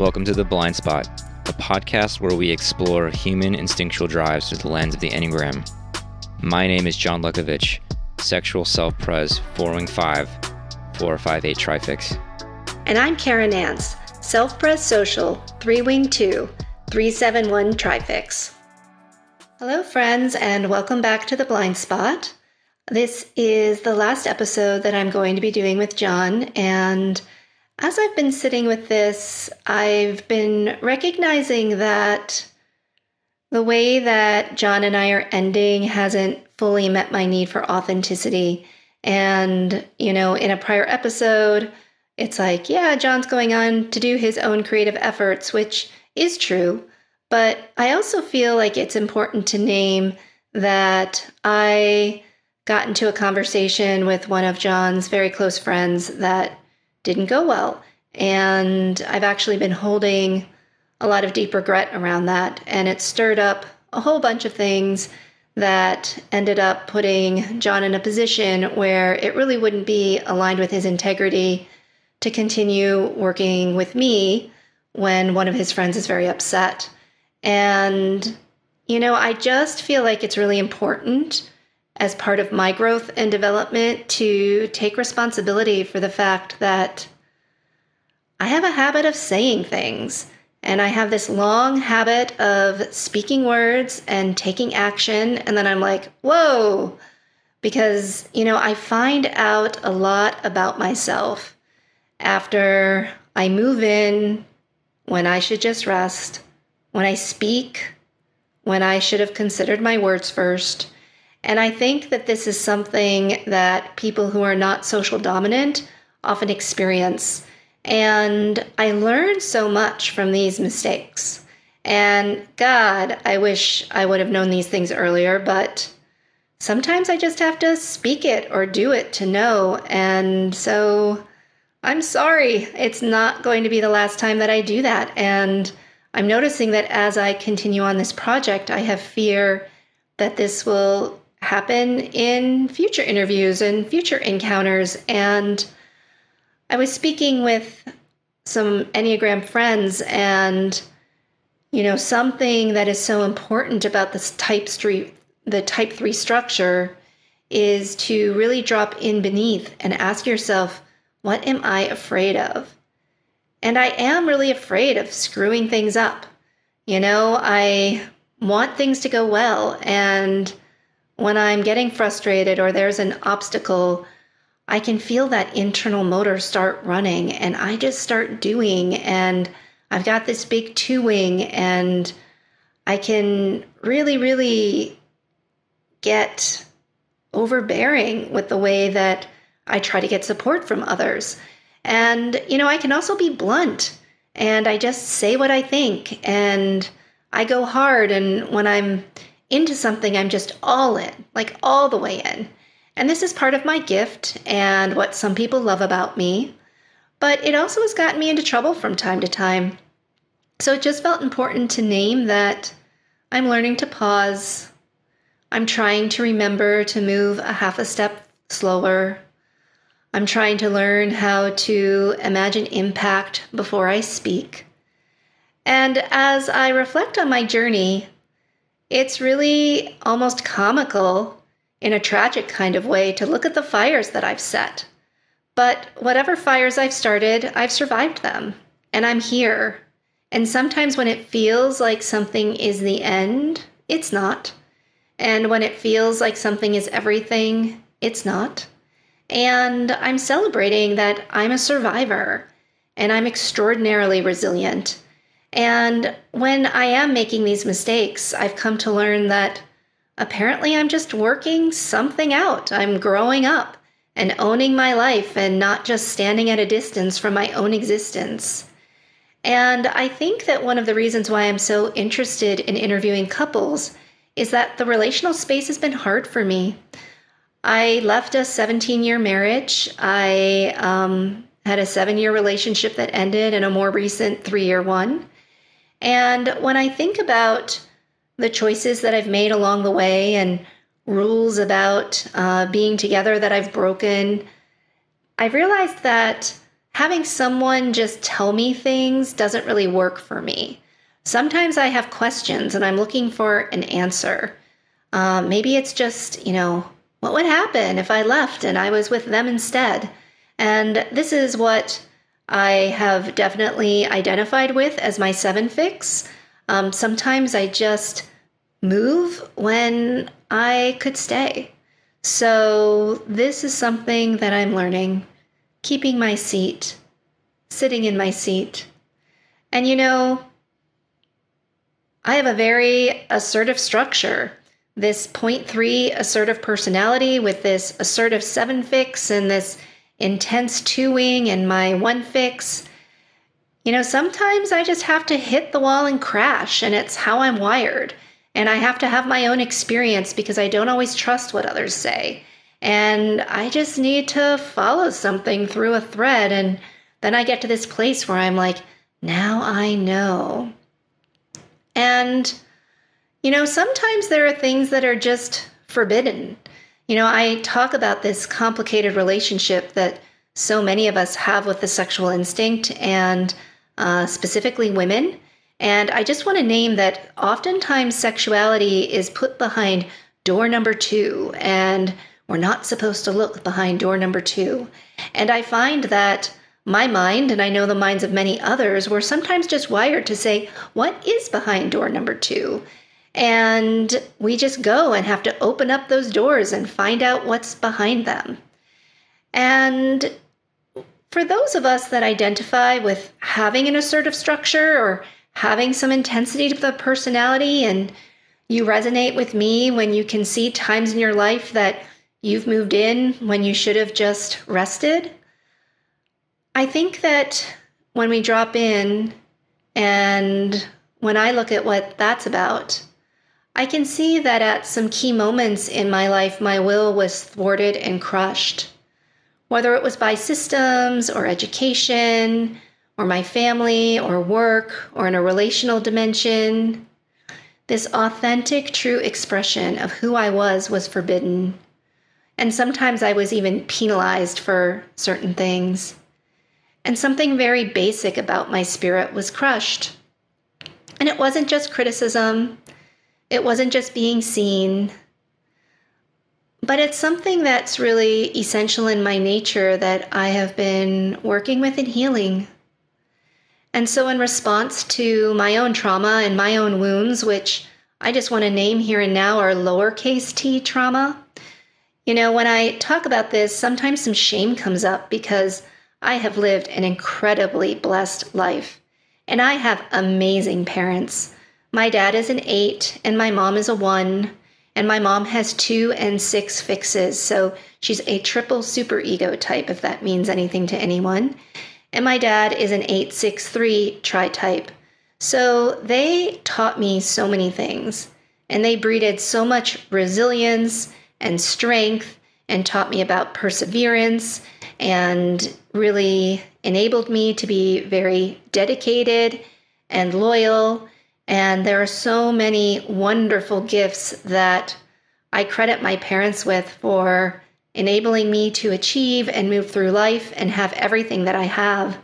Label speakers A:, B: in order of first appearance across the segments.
A: Welcome to The Blind Spot, a podcast where we explore human instinctual drives through the lens of the Enneagram. My name is John Lukovich, sexual self pres 4 wing 5, 458 trifix.
B: And I'm Kara Nance, self pres social 3 wing 2, 371 trifix. Hello, friends, and welcome back to The Blind Spot. This is the last episode that I'm going to be doing with John, and as I've been sitting with this, I've been recognizing that the way that John and I are ending hasn't fully met my need for authenticity. And, you know, in a prior episode, it's like, yeah, John's going on to do his own creative efforts, which is true. But I also feel like it's important to name that I got into a conversation with one of John's very close friends that didn't go well. And I've actually been holding a lot of deep regret around that. And it stirred up a whole bunch of things that ended up putting John in a position where it really wouldn't be aligned with his integrity to continue working with me when one of his friends is very upset. And, you know, I just feel like it's really important as part of my growth and development to take responsibility for the fact that I have a habit of saying things. And I have this long habit of speaking words and taking action. And then I'm like, whoa, because, you know, I find out a lot about myself after I move in, when I should just rest, when I speak, when I should have considered my words first and I think that this is something that people who are not social dominant often experience. And I learned so much from these mistakes. And God, I wish I would have known these things earlier, but sometimes I just have to speak it or do it to know. And so I'm sorry. It's not going to be the last time that I do that. And I'm noticing that as I continue on this project, I have fear that this will happen in future interviews and future encounters. And I was speaking with some Enneagram friends, and you know, something that is so important about this type three, the type three structure is to really drop in beneath and ask yourself, what am I afraid of? And I am really afraid of screwing things up. You know, I want things to go well and when I'm getting frustrated or there's an obstacle, I can feel that internal motor start running and I just start doing. And I've got this big two wing and I can really, really get overbearing with the way that I try to get support from others. And, you know, I can also be blunt and I just say what I think and I go hard. And when I'm into something, I'm just all in, like all the way in. And this is part of my gift and what some people love about me. But it also has gotten me into trouble from time to time. So it just felt important to name that I'm learning to pause. I'm trying to remember to move a half a step slower. I'm trying to learn how to imagine impact before I speak. And as I reflect on my journey, it's really almost comical in a tragic kind of way to look at the fires that I've set. But whatever fires I've started, I've survived them, and I'm here. And sometimes when it feels like something is the end, it's not. And when it feels like something is everything, it's not. And I'm celebrating that I'm a survivor and I'm extraordinarily resilient and when I am making these mistakes, I've come to learn that apparently I'm just working something out. I'm growing up and owning my life and not just standing at a distance from my own existence. And I think that one of the reasons why I'm so interested in interviewing couples is that the relational space has been hard for me. I left a 17 year marriage. I um, had a seven year relationship that ended and a more recent three year one. And when I think about the choices that I've made along the way and rules about uh, being together that I've broken, I've realized that having someone just tell me things doesn't really work for me. Sometimes I have questions and I'm looking for an answer. Uh, maybe it's just, you know, what would happen if I left and I was with them instead? And this is what I have definitely identified with as my seven fix. Um, sometimes I just move when I could stay. So, this is something that I'm learning keeping my seat, sitting in my seat. And you know, I have a very assertive structure. This point three assertive personality with this assertive seven fix and this intense two wing and my one fix. You know, sometimes I just have to hit the wall and crash, and it's how I'm wired. And I have to have my own experience because I don't always trust what others say. And I just need to follow something through a thread. And then I get to this place where I'm like, now I know. And, you know, sometimes there are things that are just forbidden. You know, I talk about this complicated relationship that so many of us have with the sexual instinct and uh, specifically women. And I just want to name that oftentimes sexuality is put behind door number two, and we're not supposed to look behind door number two. And I find that my mind, and I know the minds of many others, were sometimes just wired to say, What is behind door number two? And we just go and have to open up those doors and find out what's behind them. And for those of us that identify with having an assertive structure or having some intensity to the personality, and you resonate with me when you can see times in your life that you've moved in when you should have just rested, I think that when we drop in and when I look at what that's about, I can see that at some key moments in my life, my will was thwarted and crushed. Whether it was by systems or education, or my family, or work, or in a relational dimension, this authentic, true expression of who I was was forbidden. And sometimes I was even penalized for certain things and something very basic about my spirit was crushed. And it wasn't just criticism, it wasn't just being seen, but it's something that's really essential in my nature that I have been working with and healing. And so, in response to my own trauma and my own wounds, which I just want to name here and now are lowercase t trauma, you know, when I talk about this, sometimes some shame comes up because I have lived an incredibly blessed life, and I have amazing parents. My dad is an eight, and my mom is a one, and my mom has two and six fixes, so she's a triple super ego type, if that means anything to anyone. And my dad is an 863 tri type. So they taught me so many things, and they breeded so much resilience and strength and taught me about perseverance and really enabled me to be very dedicated and loyal. And there are so many wonderful gifts that I credit my parents with for enabling me to achieve and move through life and have everything that I have.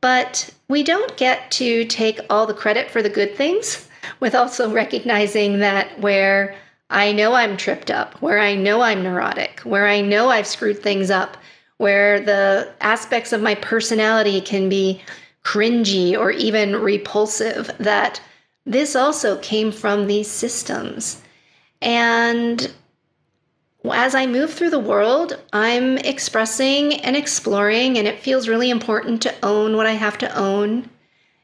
B: But we don't get to take all the credit for the good things with also recognizing that where I know I'm tripped up, where I know I'm neurotic, where I know I've screwed things up, where the aspects of my personality can be cringy or even repulsive, that this also came from these systems. And as I move through the world, I'm expressing and exploring, and it feels really important to own what I have to own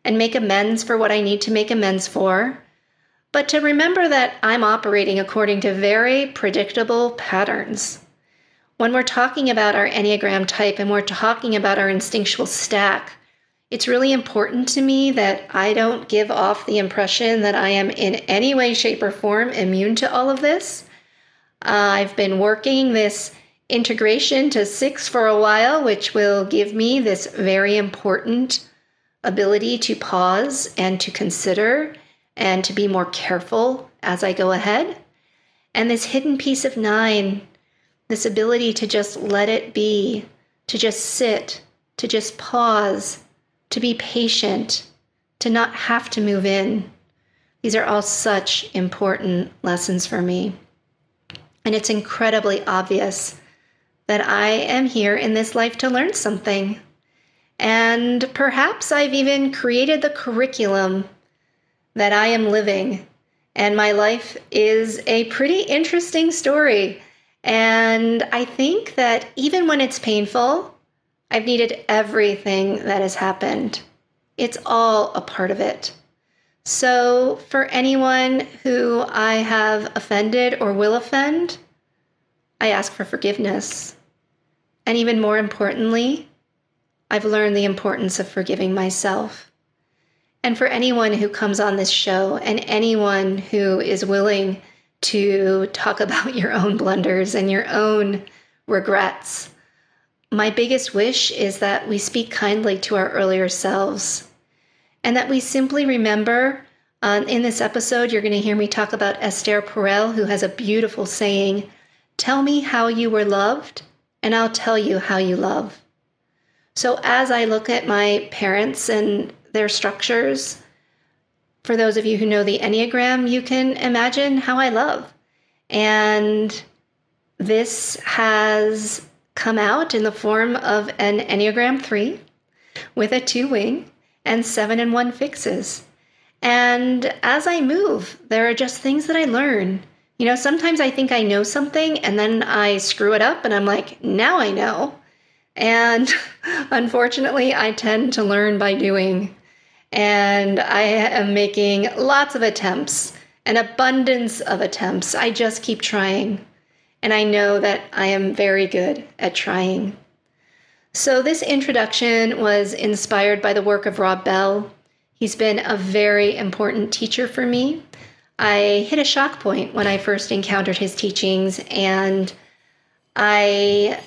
B: and make amends for what I need to make amends for. But to remember that I'm operating according to very predictable patterns. When we're talking about our Enneagram type and we're talking about our instinctual stack, it's really important to me that I don't give off the impression that I am in any way, shape, or form immune to all of this. Uh, I've been working this integration to six for a while, which will give me this very important ability to pause and to consider and to be more careful as I go ahead. And this hidden piece of nine this ability to just let it be, to just sit to just pause, to be patient, to not have to move in. These are all such important lessons for me. And it's incredibly obvious that I am here in this life to learn something. And perhaps I've even created the curriculum that I am living. And my life is a pretty interesting story. And I think that even when it's painful, I've needed everything that has happened. It's all a part of it. So, for anyone who I have offended or will offend, I ask for forgiveness. And even more importantly, I've learned the importance of forgiving myself. And for anyone who comes on this show and anyone who is willing to talk about your own blunders and your own regrets, my biggest wish is that we speak kindly to our earlier selves and that we simply remember. Uh, in this episode, you're going to hear me talk about Esther Perel, who has a beautiful saying Tell me how you were loved, and I'll tell you how you love. So, as I look at my parents and their structures, for those of you who know the Enneagram, you can imagine how I love. And this has come out in the form of an Enneagram 3 with a two wing and seven and one fixes. And as I move, there are just things that I learn. You know, sometimes I think I know something and then I screw it up and I'm like, now I know. And unfortunately, I tend to learn by doing. And I am making lots of attempts, an abundance of attempts. I just keep trying. And I know that I am very good at trying. So, this introduction was inspired by the work of Rob Bell. He's been a very important teacher for me. I hit a shock point when I first encountered his teachings, and I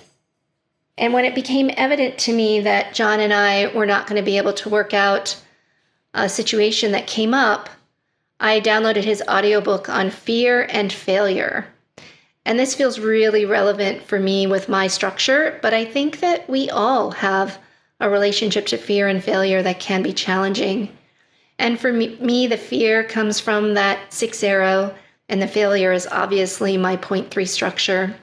B: and when it became evident to me that John and I were not going to be able to work out a situation that came up, I downloaded his audiobook on fear and failure. And this feels really relevant for me with my structure, but I think that we all have a relationship to fear and failure that can be challenging. And for me, the fear comes from that six arrow, and the failure is obviously my point three structure.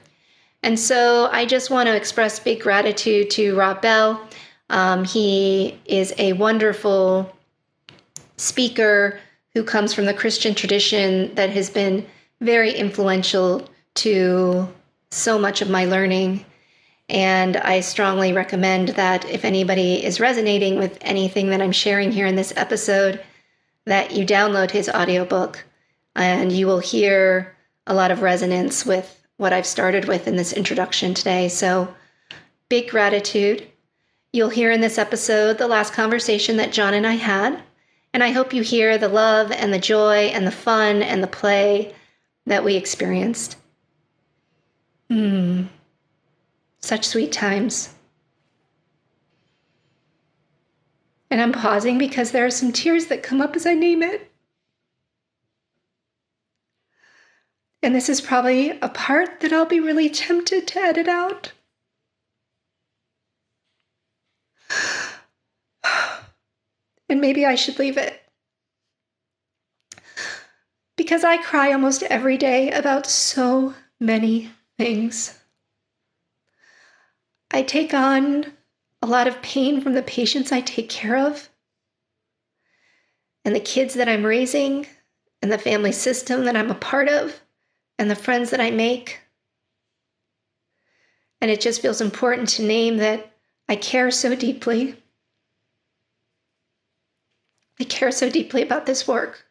B: And so I just want to express big gratitude to Rob Bell. Um, he is a wonderful speaker who comes from the Christian tradition that has been very influential to so much of my learning. And I strongly recommend that if anybody is resonating with anything that I'm sharing here in this episode, that you download his audiobook and you will hear a lot of resonance with what I've started with in this introduction today. So, big gratitude. You'll hear in this episode the last conversation that John and I had. And I hope you hear the love and the joy and the fun and the play that we experienced. Hmm. Such sweet times. And I'm pausing because there are some tears that come up as I name it. And this is probably a part that I'll be really tempted to edit out. And maybe I should leave it. Because I cry almost every day about so many things. I take on a lot of pain from the patients I take care of, and the kids that I'm raising, and the family system that I'm a part of, and the friends that I make. And it just feels important to name that I care so deeply. I care so deeply about this work.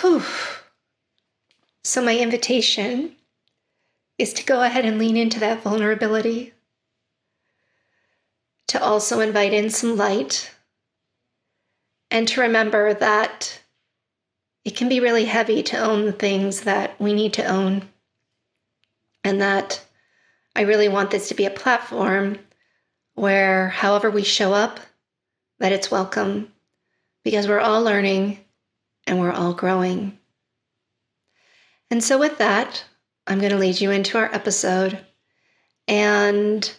B: Whew. So, my invitation is to go ahead and lean into that vulnerability, to also invite in some light, and to remember that it can be really heavy to own the things that we need to own. And that I really want this to be a platform where, however we show up, that it's welcome because we're all learning and we're all growing. And so, with that, I'm going to lead you into our episode. And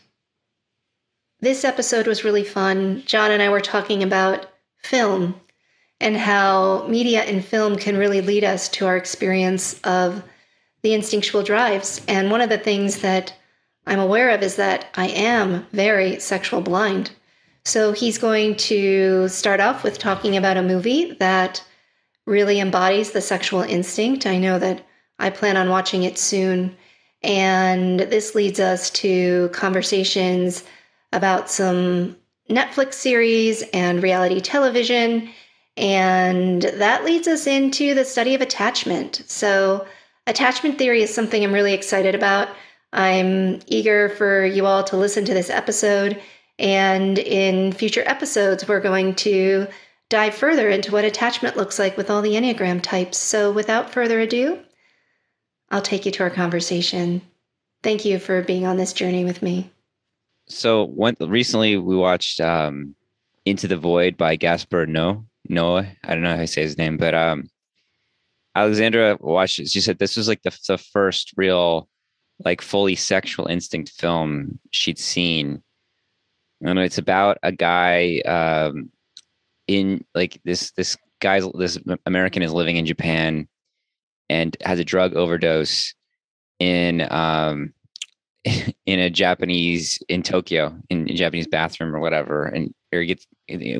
B: this episode was really fun. John and I were talking about film and how media and film can really lead us to our experience of the instinctual drives. And one of the things that I'm aware of is that I am very sexual blind. So he's going to start off with talking about a movie that really embodies the sexual instinct. I know that I plan on watching it soon. And this leads us to conversations about some Netflix series and reality television. And that leads us into the study of attachment. So, attachment theory is something I'm really excited about. I'm eager for you all to listen to this episode. And in future episodes, we're going to dive further into what attachment looks like with all the Enneagram types. So, without further ado, I'll take you to our conversation. Thank you for being on this journey with me.
A: So, recently we watched um, Enter the Void by Gaspar No Noah. I don't know how to say his name, but um, Alexandra watched it. She said this was like the, the first real, like, fully sexual instinct film she'd seen. And it's about a guy um, in like this this guy's this American is living in Japan and has a drug overdose in um in a Japanese in Tokyo in a Japanese bathroom or whatever, and or he gets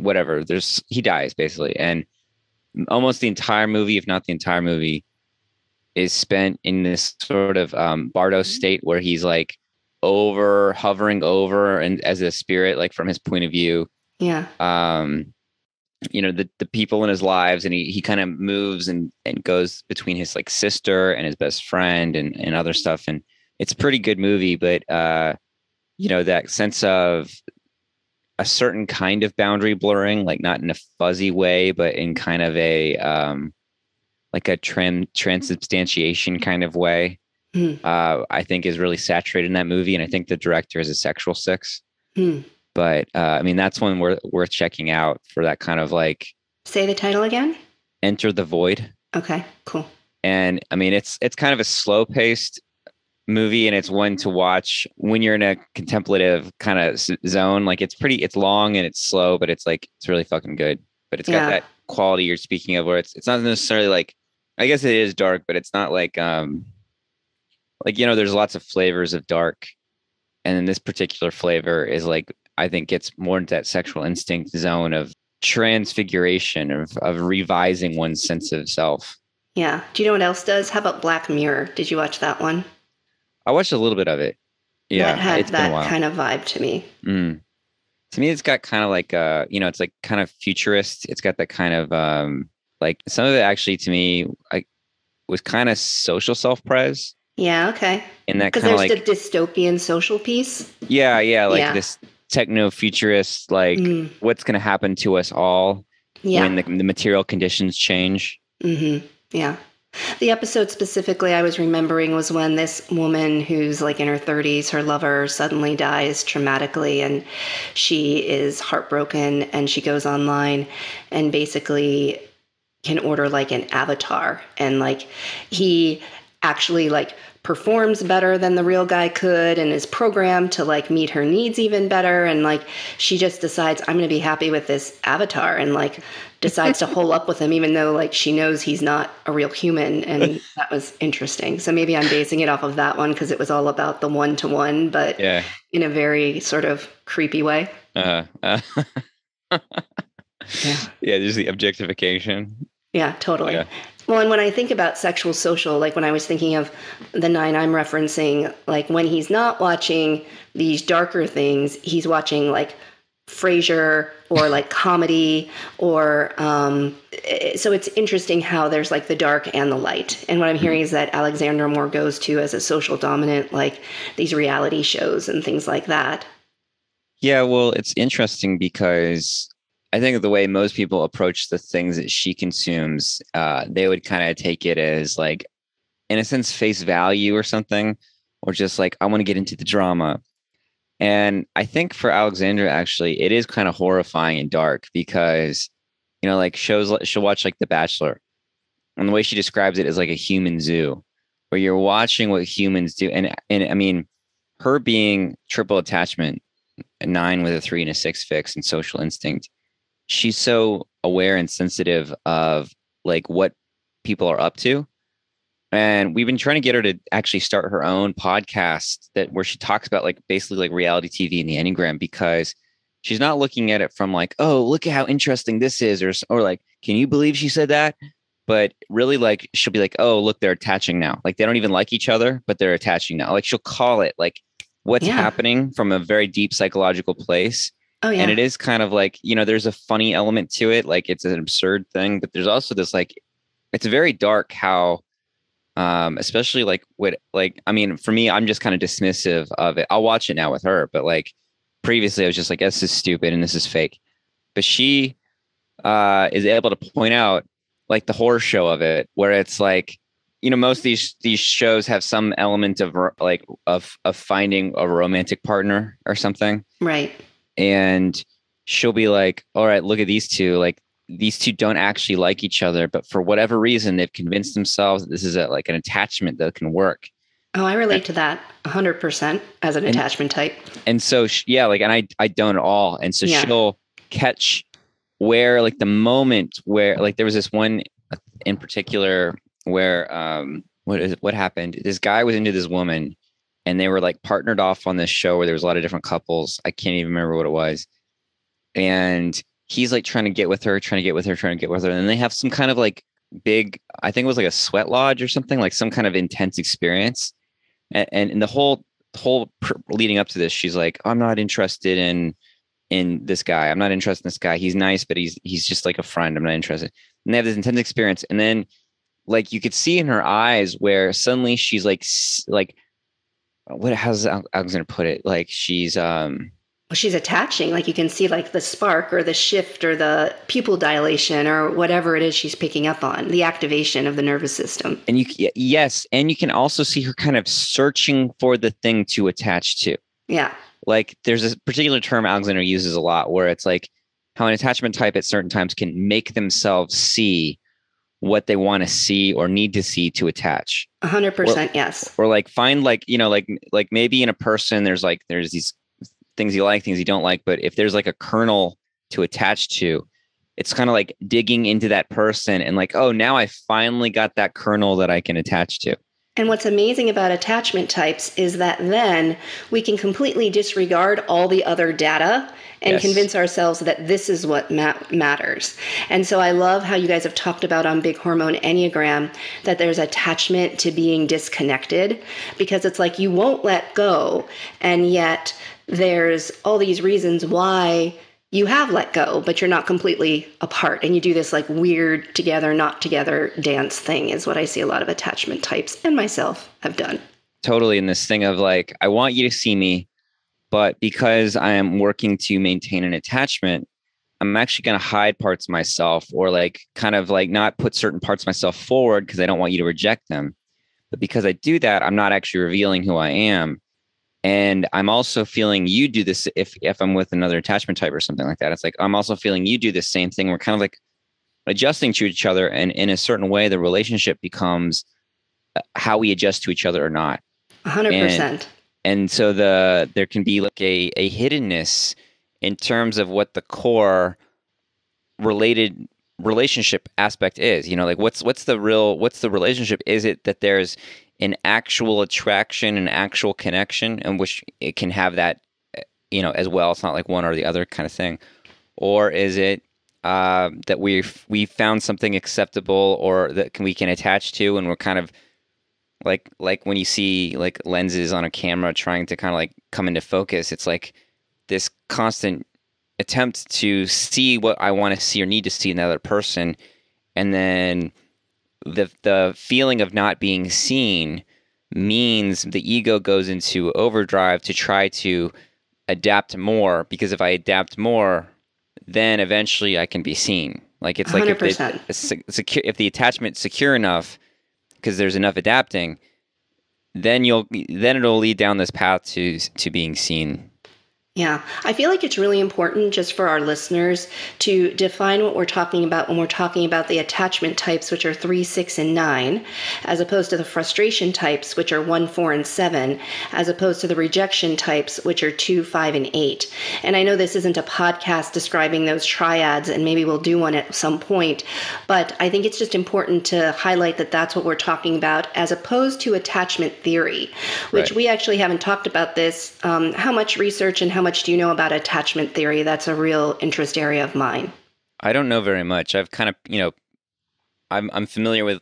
A: whatever. There's he dies basically, and almost the entire movie, if not the entire movie, is spent in this sort of um, Bardo state where he's like over hovering over and as a spirit, like from his point of view.
B: Yeah.
A: Um, you know the the people in his lives and he he kind of moves and and goes between his like sister and his best friend and and other stuff and it's a pretty good movie but uh you know that sense of a certain kind of boundary blurring like not in a fuzzy way but in kind of a um like a trend transubstantiation kind of way mm. uh i think is really saturated in that movie and i think the director is a sexual six mm. But uh, I mean, that's one worth worth checking out for that kind of like.
B: Say the title again.
A: Enter the Void.
B: Okay, cool.
A: And I mean, it's it's kind of a slow paced movie, and it's one to watch when you're in a contemplative kind of zone. Like it's pretty, it's long and it's slow, but it's like it's really fucking good. But it's got yeah. that quality you're speaking of, where it's it's not necessarily like, I guess it is dark, but it's not like um, like you know, there's lots of flavors of dark, and then this particular flavor is like I think gets more into that sexual instinct zone of transfiguration of of revising one's sense of self.
B: Yeah. Do you know what else does? How about Black Mirror? Did you watch that one?
A: I watched a little bit of it. Yeah,
B: It had that kind of vibe to me.
A: Mm. To me, it's got kind of like uh, you know, it's like kind of futurist. It's got that kind of um, like some of it actually to me, I was kind of social self pres.
B: Yeah. Okay.
A: In that
B: because
A: there's
B: like, the dystopian social piece.
A: Yeah. Yeah. Like yeah. this techno futurist like mm. what's going to happen to us all yeah. when the, the material conditions change
B: mm-hmm. yeah the episode specifically I was remembering was when this woman who's like in her 30s, her lover suddenly dies traumatically and she is heartbroken and she goes online and basically can order like an avatar and like he actually like performs better than the real guy could and is programmed to like meet her needs even better. And like she just decides i'm going to be happy with this avatar and like decides to hole up with him even though like she knows he's not a real human. And that was interesting. So maybe i'm basing it off of that one because it was all about the one to one but
A: yeah.
B: in a very sort of creepy way.
A: Uh, uh yeah. yeah just the objectification.
B: Yeah totally. Yeah. Well, and when I think about sexual social, like when I was thinking of the nine I'm referencing, like when he's not watching these darker things, he's watching like Frasier or like comedy or um, so it's interesting how there's like the dark and the light. And what I'm hearing is that Alexandra more goes to as a social dominant, like these reality shows and things like that.
A: Yeah, well, it's interesting because I think the way most people approach the things that she consumes, uh, they would kind of take it as like, in a sense, face value or something, or just like, I want to get into the drama. And I think for Alexandra, actually, it is kind of horrifying and dark because, you know, like shows, she'll watch like The Bachelor. And the way she describes it is like a human zoo where you're watching what humans do. And, and I mean, her being triple attachment a nine with a three and a six fix and social instinct, she's so aware and sensitive of like what people are up to. And we've been trying to get her to actually start her own podcast that where she talks about like basically like reality TV and the Enneagram because she's not looking at it from like, oh, look at how interesting this is, or or like, can you believe she said that? But really, like, she'll be like, oh, look, they're attaching now. Like they don't even like each other, but they're attaching now. Like she'll call it like what's
B: Yeah.
A: happening from a very deep psychological place.
B: Oh yeah.
A: And it is kind of like, you know, there's a funny element to it. Like it's an absurd thing, but there's also this like, it's very dark how, um, especially like what, like, I mean, for me, I'm just kind of dismissive of it. I'll watch it now with her, but like previously I was just like, this is stupid and this is fake. But she, uh, is able to point out like the horror show of it, where it's like, you know, most of these these shows have some element of like of of finding a romantic partner or something
B: right.
A: And she'll be like, "All right, look at these two. Like these two don't actually like each other, but for whatever reason, they've convinced themselves that this is a, like an attachment that can work."
B: Oh, I relate to that 100% as an
A: And-
B: attachment type.
A: And so, yeah, like, and I I don't at all. And so
B: Yeah.
A: she'll catch where like the moment where like there was this one in particular where um what is what happened? This guy was into this woman. And they were like partnered off on this show where there was a lot of different couples. I can't even remember what it was. and he's like trying to get with her, trying to get with her, trying to get with her. And they have some kind of like big, I think it was like a sweat lodge or something, like some kind of intense experience. And, and, and the whole whole pr- leading up to this, she's like, I'm not interested in in this guy. I'm not interested in this guy. He's nice, but he's he's just like a friend. I'm not interested. And they have this intense experience, and then like you could see in her eyes where suddenly she's like like what how's Alexandra put it? Like she's um
B: Well, she's attaching. Like you can see like the spark or the shift or the pupil dilation or whatever it is she's picking up on, the activation of the nervous system.
A: and you yes and you can also see her kind of searching for the thing to attach to
B: Yeah.
A: like there's a particular term alexandra uses a lot where it's like how an attachment type at certain times can make themselves see what they want to see or need to see to attach
B: 100% yes.
A: or like find like you know like like maybe in a person there's like there's these things you like things you don't like but if there's like a kernel to attach to it's kind of like digging into that person and like oh now i finally got that kernel that i can attach to
B: And what's amazing about attachment types is that then we can completely disregard all the other data and
A: Yes.
B: convince ourselves that this is what ma- matters. And so I love how you guys have talked about on Big Hormone Enneagram that there's attachment to being disconnected because it's like you won't let go. And yet there's all these reasons why you have let go, but you're not completely apart. And you do this like weird together, not together dance thing, is what I see a lot of attachment types and myself have done.
A: totally in this thing of like i want you to see me but because i am working to maintain an attachment i'm actually going to hide parts of myself or like kind of like not put certain parts of myself forward because i don't want you to reject them but because i do that i'm not actually revealing who i am and i'm also feeling you do this if if i'm with another attachment type or something like that. It's like i'm also feeling you do the same thing. We're kind of like adjusting to each other and in a certain way the relationship becomes uh, how we adjust to each other or not.
B: 100%.
A: and so the there can be like a, a hiddenness in terms of what the core related relationship aspect is. You know like what's what's the real what's the relationship? Is it that there's an actual attraction an actual connection in which it can have that you know as well. It's not like one or the other kind of thing. Or is it uh, that we've we found something acceptable or that can, we can attach to and we're kind of like like when you see like lenses on a camera trying to kind of like come into focus it's like this constant attempt to see what i want to see or need to see in the other person. And then the the feeling of not being seen means the ego goes into overdrive to try to adapt more because if i adapt more then eventually i can be seen like it's like if the,
B: 100%.
A: secure if the attachment's secure enough because there's enough adapting then you'll then it'll lead down this path to to being seen
B: Yeah, I feel like it's really important just for our listeners to define what we're talking about when we're talking about the attachment types, which are three, six, and nine, as opposed to the frustration types, which are one, four, and seven, as opposed to the rejection types, which are two, five, and eight. And I know this isn't a podcast describing those triads, and maybe we'll do one at some point, but I think it's just important to highlight that that's what we're talking about, as opposed to attachment theory, which right. we actually haven't talked about this. Um, how much research and how much do you know about attachment theory? That's a real interest area of mine.
A: I don't know very much. I've kind of, you know, I'm I'm familiar with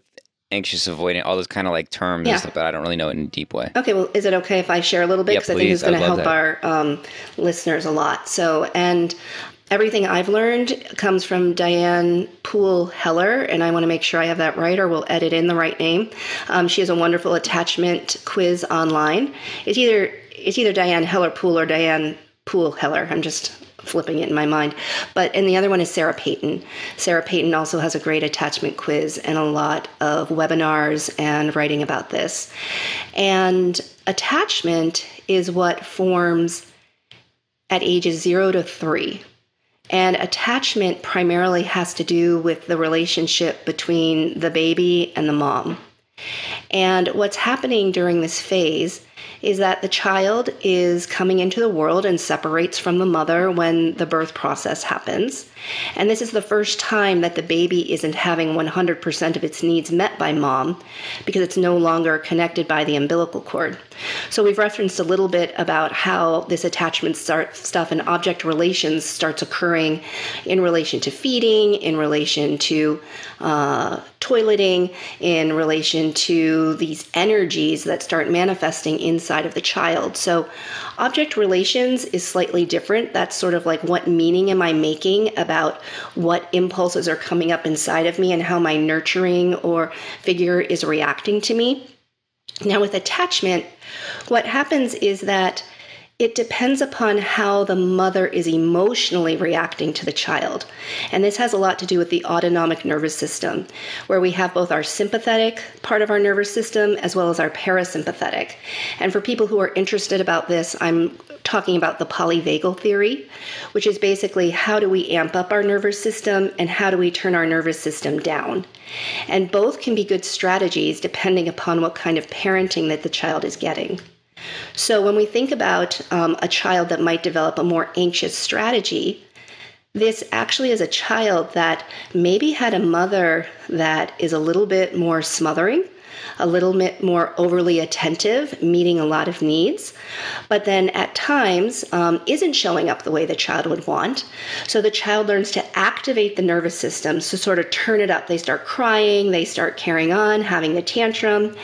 A: anxious avoidant, all those kind of like terms yeah. but I don't really know it in a deep way.
B: Okay, well, is it okay if I share a little bit? Because
A: yeah,
B: I think it's going to help
A: that.
B: our um, listeners a lot. So, and everything I've learned comes from Diane Poole Heller, and I want to make sure I have that right, or we'll edit in the right name. Um, she has a wonderful attachment quiz online. It's either it's either Diane Heller Poole or Diane Poole Heller. I'm just flipping it in my mind. But and the other one is Sarah Peyton. Sarah Peyton also has a great attachment quiz and a lot of webinars and writing about this. And attachment is what forms at ages 0 to 3. And attachment primarily has to do with the relationship between the baby and the mom. And what's happening during this phase is that the child is coming into the world and separates from the mother when the birth process happens. And this is the first time that the baby isn't having 100% of its needs met by mom because it's no longer connected by the umbilical cord. So we've referenced a little bit about how this attachment stuff and object relations starts occurring in relation to feeding, in relation to uh, toileting, in relation to these energies that start manifesting inside of the child. So object relations is slightly different. That's sort of like what meaning am I making about what impulses are coming up inside of me and how my nurturing or figure is reacting to me. Now, with attachment, what happens is that it depends upon how the mother is emotionally reacting to the child. And this has a lot to do with the autonomic nervous system, where we have both our sympathetic part of our nervous system as well as our parasympathetic. And for people who are interested about this, I'm talking about the polyvagal theory, which is basically how do we amp up our nervous system and how do we turn our nervous system down. And both can be good strategies depending upon what kind of parenting that the child is getting. So, when we think about um, a child that might develop a more anxious strategy, this actually is a child that maybe had a mother that is a little bit more smothering a little bit more overly attentive, meeting a lot of needs, but then at times um, isn't showing up the way the child would want. So the child learns to activate the nervous system to sort of turn it up. They start crying, they start carrying on, having a tantrum.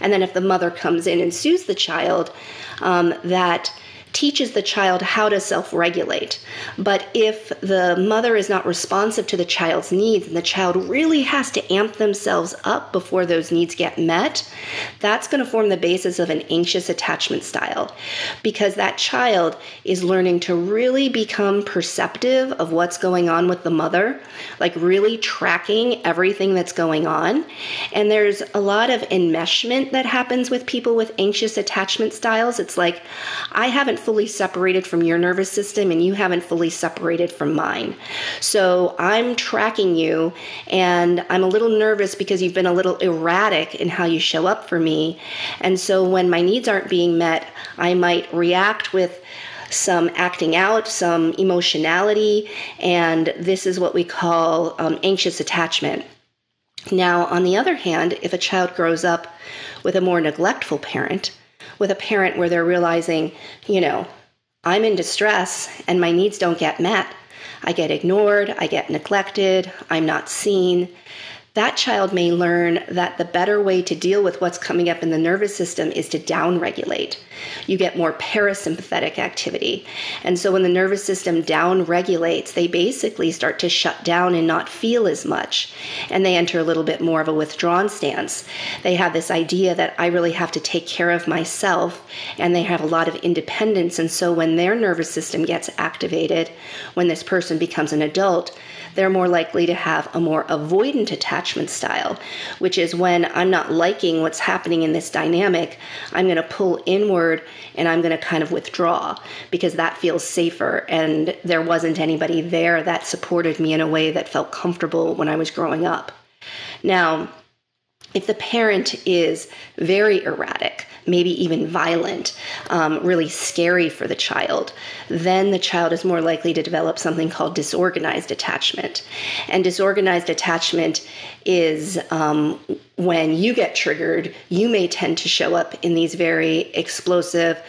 B: And then if the mother comes in and soothes the child, um, that teaches the child how to self regulate. But if the mother is not responsive to the child's needs and the child really has to amp themselves up before those needs get met, that's going to form the basis of an anxious attachment style because that child is learning to really become perceptive of what's going on with the mother, like really tracking everything that's going on. And there's a lot of enmeshment that happens with people with anxious attachment styles. It's like, I haven't fully separated from your nervous system and you haven't fully separated from mine. So I'm tracking you and I'm a little nervous because you've been a little erratic in how you show up for me. And so when my needs aren't being met, I might react with some acting out, some emotionality, and this is what we call um, anxious attachment. Now, on the other hand, if a child grows up with a more neglectful parent, with a parent where they're realizing, you know, I'm in distress and my needs don't get met. I get ignored, I get neglected, I'm not seen that child may learn that the better way to deal with what's coming up in the nervous system is to downregulate. You get more parasympathetic activity. And so when the nervous system downregulates, they basically start to shut down and not feel as much. And they enter a little bit more of a withdrawn stance. They have this idea that I really have to take care of myself, and they have a lot of independence. And so when their nervous system gets activated, when this person becomes an adult, they're more likely to have a more avoidant attachment style, which is when I'm not liking what's happening in this dynamic, I'm going to pull inward and I'm going to kind of withdraw because that feels safer. And there wasn't anybody there that supported me in a way that felt comfortable when I was growing up. Now, if the parent is very erratic, maybe even violent, um, really scary for the child, then the child is more likely to develop something called disorganized attachment. And disorganized attachment is um, when you get triggered, you may tend to show up in these very explosive,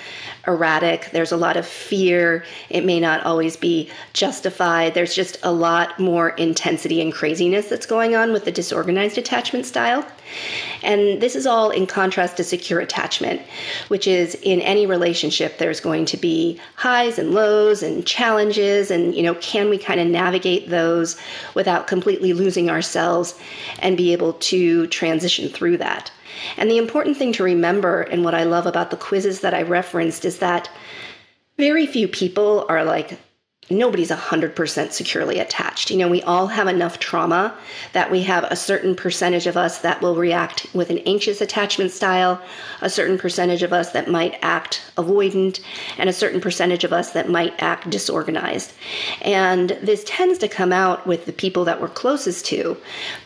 B: erratic. There's a lot of fear. It may not always be justified. There's just a lot more intensity and craziness that's going on with the disorganized attachment style. And this is all in contrast to secure attachment, which is in any relationship, there's going to be highs and lows and challenges. And, you know, can we kind of navigate those without completely losing ourselves and be able to transition through that? And the important thing to remember, and what I love about the quizzes that I referenced, is that very few people are like nobody's 100% securely attached. You know, we all have enough trauma that we have a certain percentage of us that will react with an anxious attachment style, a certain percentage of us that might act avoidant, and a certain percentage of us that might act disorganized. And this tends to come out with the people that we're closest to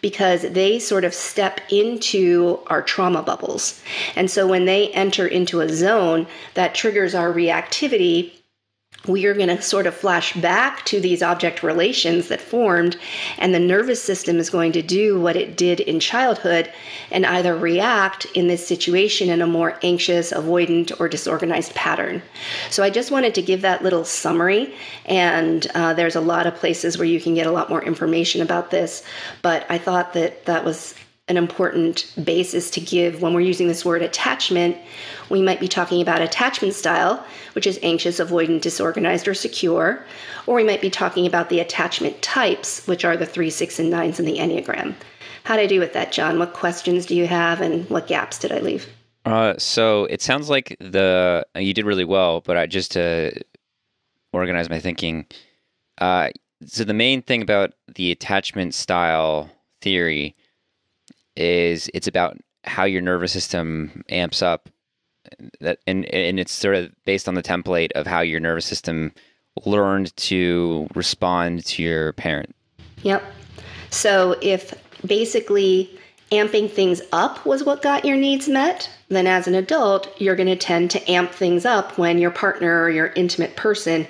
B: because they sort of step into our trauma bubbles. And so when they enter into a zone that triggers our reactivity, we are going to sort of flash back to these object relations that formed, and the nervous system is going to do what it did in childhood and either react in this situation in a more anxious, avoidant, or disorganized pattern. So, I just wanted to give that little summary, and uh, there's a lot of places where you can get a lot more information about this, but I thought that that was an important basis to give when we're using this word attachment. We might be talking about attachment style, which is anxious, avoidant, disorganized, or secure. Or we might be talking about the attachment types, which are the three, six, and nines in the Enneagram. How did I do with that, John? What questions do you have, and what gaps did I leave?
A: Uh, so it sounds like the you did really well, but I just to organize my thinking. Uh, so the main thing about the attachment style theory is it's about how your nervous system amps up that and and it's sort of based on the template of how your nervous system learned to respond to your parent.
B: Yep. So if basically amping things up was what got your needs met, then as an adult, you're going to tend to amp things up when your partner or your intimate person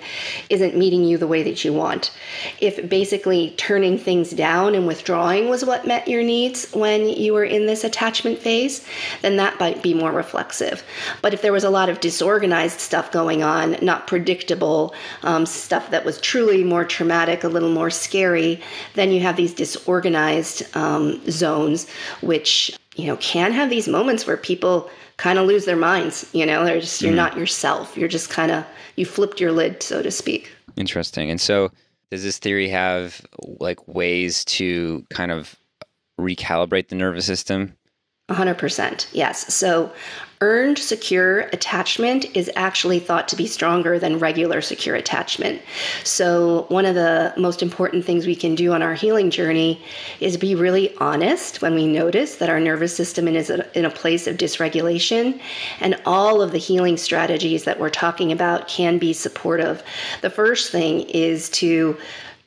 B: isn't meeting you the way that you want. If basically turning things down and withdrawing was what met your needs when you were in this attachment phase, then that might be more reflexive. But if there was a lot of disorganized stuff going on, not predictable, um, stuff that was truly more traumatic, a little more scary, then you have these disorganized um, zones, which you know, can have these moments where people kind of lose their minds. You know, they're just, you're mm. not yourself. You're just kind of, you flipped your lid, so to speak.
A: Interesting. And so, does this theory have like ways to kind of recalibrate the nervous system?
B: 100%. Yes. So, earned secure attachment is actually thought to be stronger than regular secure attachment. So, one of the most important things we can do on our healing journey is be really honest when we notice that our nervous system is in a place of dysregulation. And all of the healing strategies that we're talking about can be supportive. The first thing is to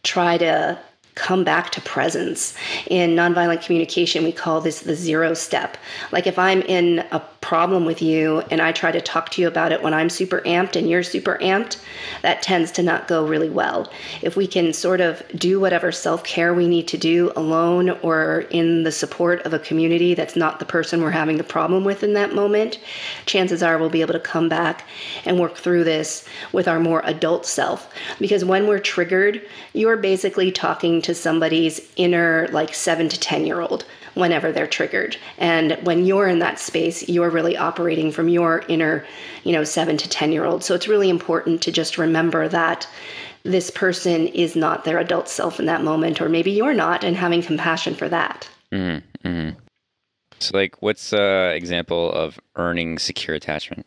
B: try to come back to presence. In nonviolent communication, we call this the zero step. Like if I'm in a problem with you and I try to talk to you about it when I'm super amped and you're super amped, that tends to not go really well. If we can sort of do whatever self care we need to do alone or in the support of a community that's not the person we're having the problem with in that moment, chances are we'll be able to come back and work through this with our more adult self. Because when we're triggered, you're basically talking to somebody's inner, like seven to 10 year old whenever they're triggered. And when you're in that space, you're really operating from your inner, you know, seven to 10 year old. So it's really important to just remember that this person is not their adult self in that moment, or maybe you're not, and having compassion for that.
A: Mm-hmm. mm-hmm. So, like, what's an example of earning secure attachment?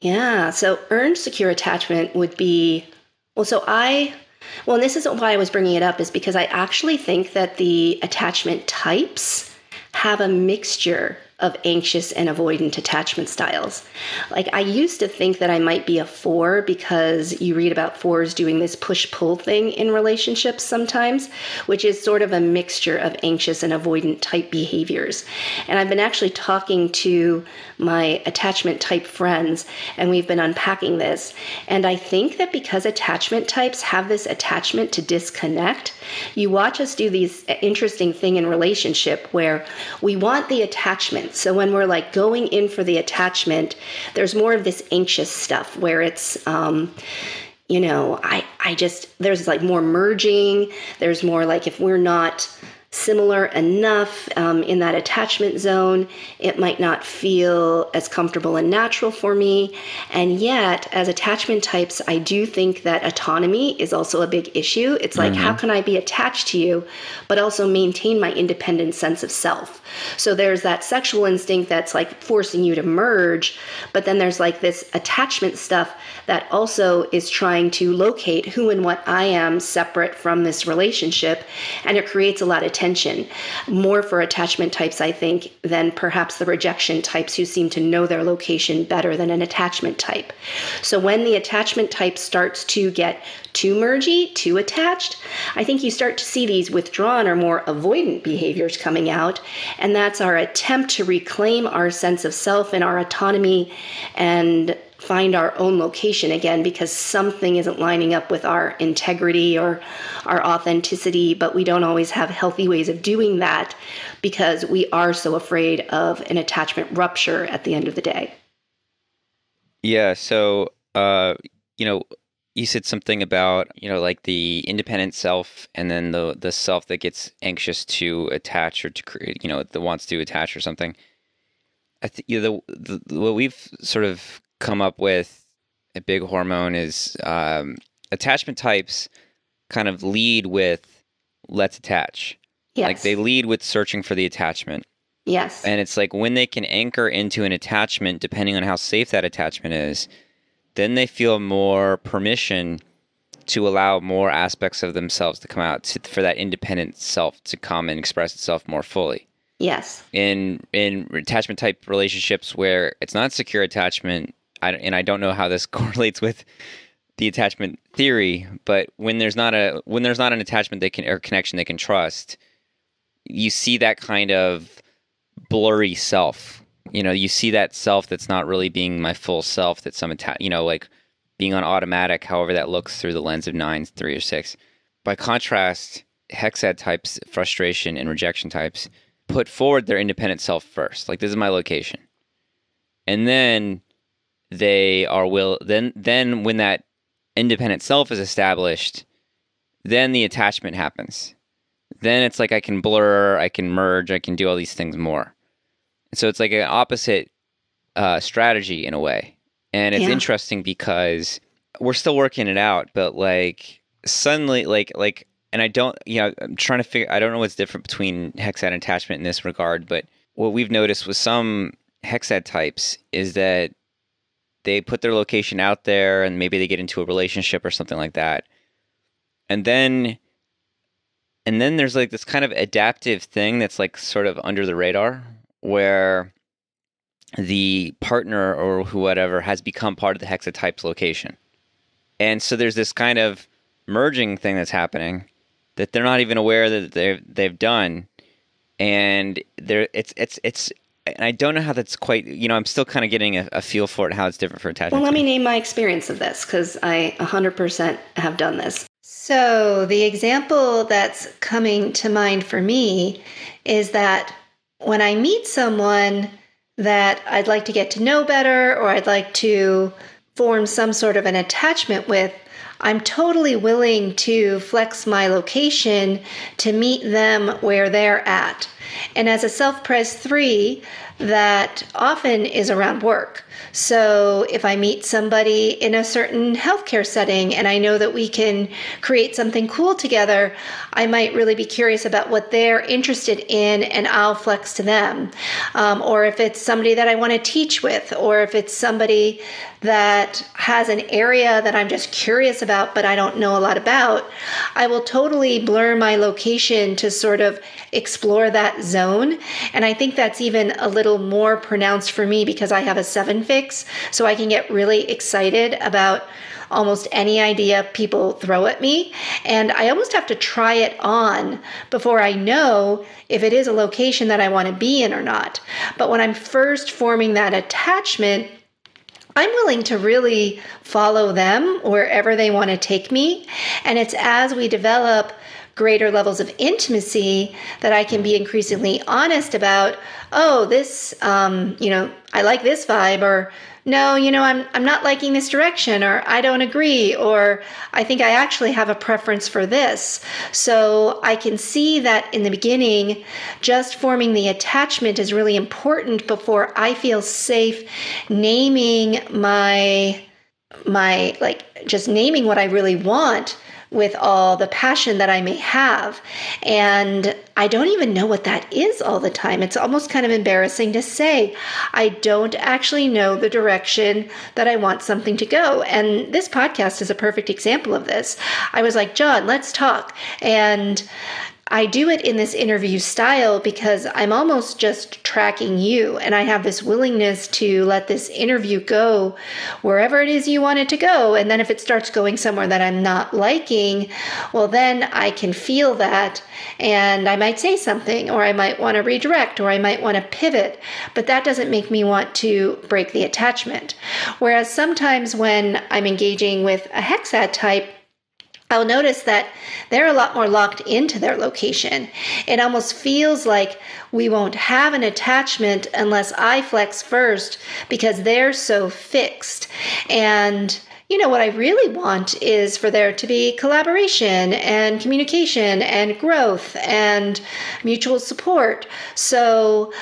B: Yeah. So, earned secure attachment would be well, so I well, and this is why I was bringing it up, is because I actually think that the attachment types have a mixture of anxious and avoidant attachment styles. Like, I used to think that I might be a four because you read about fours doing this push pull thing in relationships sometimes, which is sort of a mixture of anxious and avoidant type behaviors. And I've been actually talking to my attachment type friends, and we've been unpacking this. And I think that because attachment types have this attachment to disconnect, you watch us do these interesting thing in relationship where we want the attachment so when we're like going in for the attachment, there's more of this anxious stuff where it's, um, you know, I, I just, there's like more merging. There's more like if we're not similar enough um, in that attachment zone, it might not feel as comfortable and natural for me. And yet, as attachment types, I do think that autonomy is also a big issue. It's like, mm-hmm. how can I be attached to you, but also maintain my independent sense of self? So there's that sexual instinct that's like forcing you to merge, but then there's like this attachment stuff that also is trying to locate who and what I am separate from this relationship. And it creates a lot of tension, more for attachment types, I think, than perhaps the rejection types who seem to know their location better than an attachment type. So when the attachment type starts to get too mergy, too attached, I think you start to see these withdrawn or more avoidant behaviors coming out. And that's our attempt to reclaim our sense of self and our autonomy and find our own location again because something isn't lining up with our integrity or our authenticity, but we don't always have healthy ways of doing that because we are so afraid of an attachment rupture at the end of the day.
A: Yeah. So, uh, you know, you said something about you know like the independent self and then the the self that gets anxious to attach or to create you know that wants to attach or something i think you know, the, the, what we've sort of come up with a big hormone is um, attachment types kind of lead with let's attach yes. like they lead with searching for the attachment
B: yes
A: and it's like when they can anchor into an attachment depending on how safe that attachment is then they feel more permission to allow more aspects of themselves to come out to, for that independent self to come and express itself more fully.
B: Yes.
A: In in attachment type relationships where it's not secure attachment, I, and I don't know how this correlates with the attachment theory, but when there's not a when there's not an attachment they can or connection they can trust, you see that kind of blurry self you know, you see that self that's not really being my full self, that some, atta- you know, like being on automatic, however that looks through the lens of nine, three, or six. By contrast, hexad types, frustration and rejection types, put forward their independent self first. Like, this is my location. And then they are will then then when that independent self is established, then the attachment happens. Then it's like I can blur, I can merge, I can do all these things more. So it's like an opposite uh, strategy in a way. And it's yeah. interesting because we're still working it out, but like suddenly, like, like, and I don't, you know, I'm trying to figure, I don't know what's different between hexad attachment in this regard, but what we've noticed with some hexad types is that they put their location out there and maybe they get into a relationship or something like that. And then and then there's like this kind of adaptive thing that's like sort of under the radar where the partner or whatever has become part of the hexad type's location. And so there's this kind of merging thing that's happening that they're not even aware that they've they've done. And there it's it's it's and I don't know how that's quite, you know, I'm still kind of getting a, a feel for it, how it's different for attachment.
B: Well, let me name my experience of this because I 100% have done this. So, the example that's coming to mind for me is that when I meet someone that I'd like to get to know better or I'd like to form some sort of an attachment with, I'm totally willing to flex my location to meet them where they're at. And as a self pres 3, that often is around work. So if I meet somebody in a certain healthcare setting and I know that we can create something cool together, I might really be curious about what they're interested in and I'll flex to them. Um, or if it's somebody that I want to teach with, or if it's somebody that has an area that I'm just curious curious about, but I don't know a lot about, I will totally blur my location to sort of explore that zone. And I think that's even a little more pronounced for me because I have a seven fix. So I can get really excited about almost any idea people throw at me. And I almost have to try it on before I know if it is a location that I want to be in or not. But when I'm first forming that attachment, I'm willing to really follow them wherever they want to take me. And it's as we develop greater levels of intimacy that I can be increasingly honest about, oh, this, um, you know, I like this vibe, or no, you know, I'm I'm not liking this direction or I don't agree or I think I actually have a preference for this. So I can see that in the beginning just forming the attachment is really important before I feel safe naming my my like just naming what I really want with all the passion that I may have. And I don't even know what that is all the time. It's almost kind of embarrassing to say. I don't actually know the direction that I want something to go. And this podcast is a perfect example of this. I was like, John, let's talk. And I do it in this interview style because I'm almost just tracking you, and I have this willingness to let this interview go wherever it is you want it to go. And then if it starts going somewhere that I'm not liking, well, then I can feel that, and I might say something, or I might want to redirect, or I might want to pivot, but that doesn't make me want to break the attachment. Whereas sometimes when I'm engaging with a hexad type, I'll notice that they're a lot more locked into their location. It almost feels like we won't have an attachment unless I flex first because they're so fixed. And you know, what I really want is for there to be collaboration and communication and growth and mutual support. So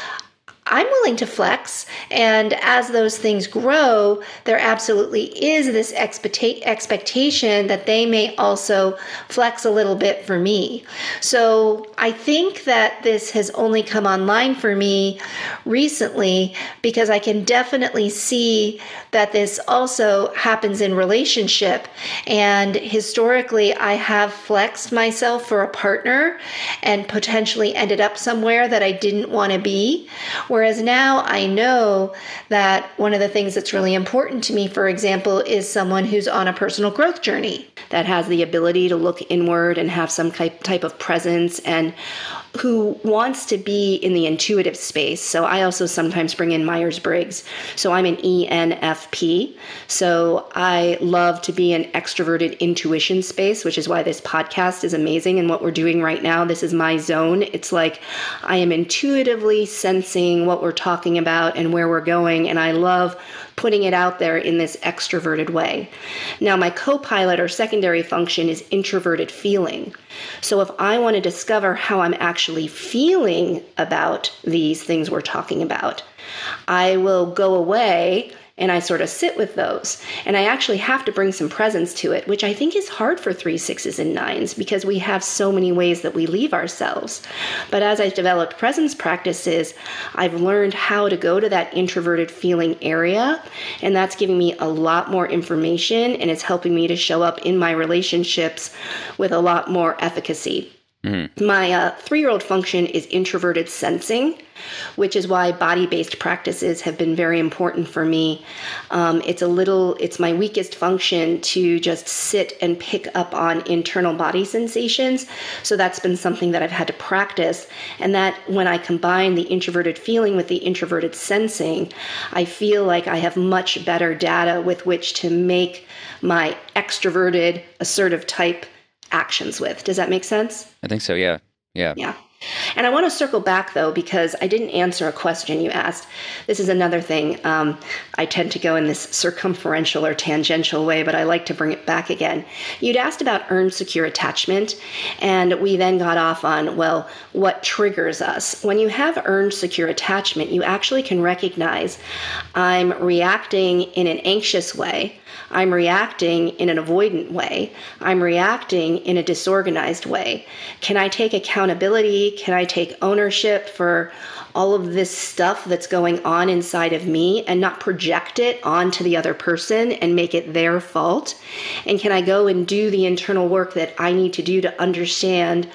B: I'm willing to flex. And as those things grow, there absolutely is this expecta- expectation that they may also flex a little bit for me. So I think that this has only come online for me recently because I can definitely see that this also happens in relationship. And historically, I have flexed myself for a partner and potentially ended up somewhere that I didn't want to be Whereas now I know that one of the things that's really important to me, for example, is someone who's on a personal growth journey that has the ability to look inward and have some type of presence and who wants to be in the intuitive space. So I also sometimes bring in Myers Briggs. So I'm an ENFP. So I love to be in extroverted intuition space, which is why this podcast is amazing. And what we're doing right now, this is my zone. It's like I am intuitively sensing what we're talking about and where we're going. And I love putting it out there in this extroverted way. Now, my co pilot or secondary function is introverted feeling. So, if I want to discover how I'm actually feeling about these things we're talking about, I will go away and I sort of sit with those. And I actually have to bring some presence to it, which I think is hard for three sixes and nines because we have so many ways that we leave ourselves. But as I've developed presence practices, I've learned how to go to that introverted feeling area, and that's giving me a lot more information and it's helping me to show up in my relationships with a lot more efficacy. Mm-hmm. My uh, three year old function is introverted sensing, which is why body based practices have been very important for me. Um, it's a little, it's my weakest function to just sit and pick up on internal body sensations. So that's been something that I've had to practice. And that when I combine the introverted feeling with the introverted sensing, I feel like I have much better data with which to make my extroverted, assertive type actions with. Does that make sense?
A: I think so, yeah. Yeah.
B: Yeah. And I want to circle back though, because I didn't answer a question you asked. This is another thing. Um, I tend to go in this circumferential or tangential way, but I like to bring it back again. You'd asked about earned secure attachment, and we then got off on, well, what triggers us? When you have earned secure attachment, you actually can recognize I'm reacting in an anxious way I'm reacting in an avoidant way. I'm reacting in a disorganized way. Can I take accountability? Can I take ownership for all of this stuff that's going on inside of me and not project it onto the other person and make it their fault? And can I go and do the internal work that I need to do to understand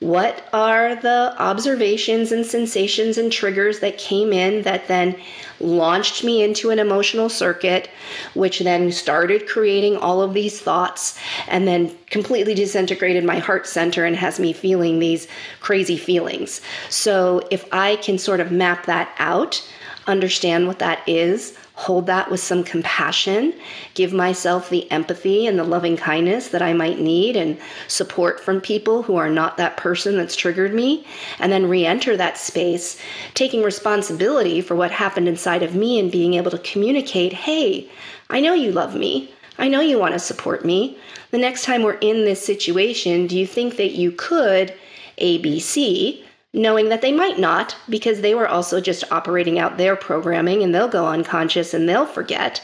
B: what are the observations and sensations and triggers that came in that then launched me into an emotional circuit, which then started creating all of these thoughts and then completely disintegrated my heart center and has me feeling these crazy feelings. So, if I can sort of map that out, understand what that is, hold that with some compassion, give myself the empathy and the loving kindness that I might need, and support from people who are not that person that's triggered me, and then re enter that space, taking responsibility for what happened inside of me and being able to communicate hey, I know you love me. I know you want to support me. The next time we're in this situation, do you think that you could ABC? Knowing that they might not because they were also just operating out their programming and they'll go unconscious and they'll forget.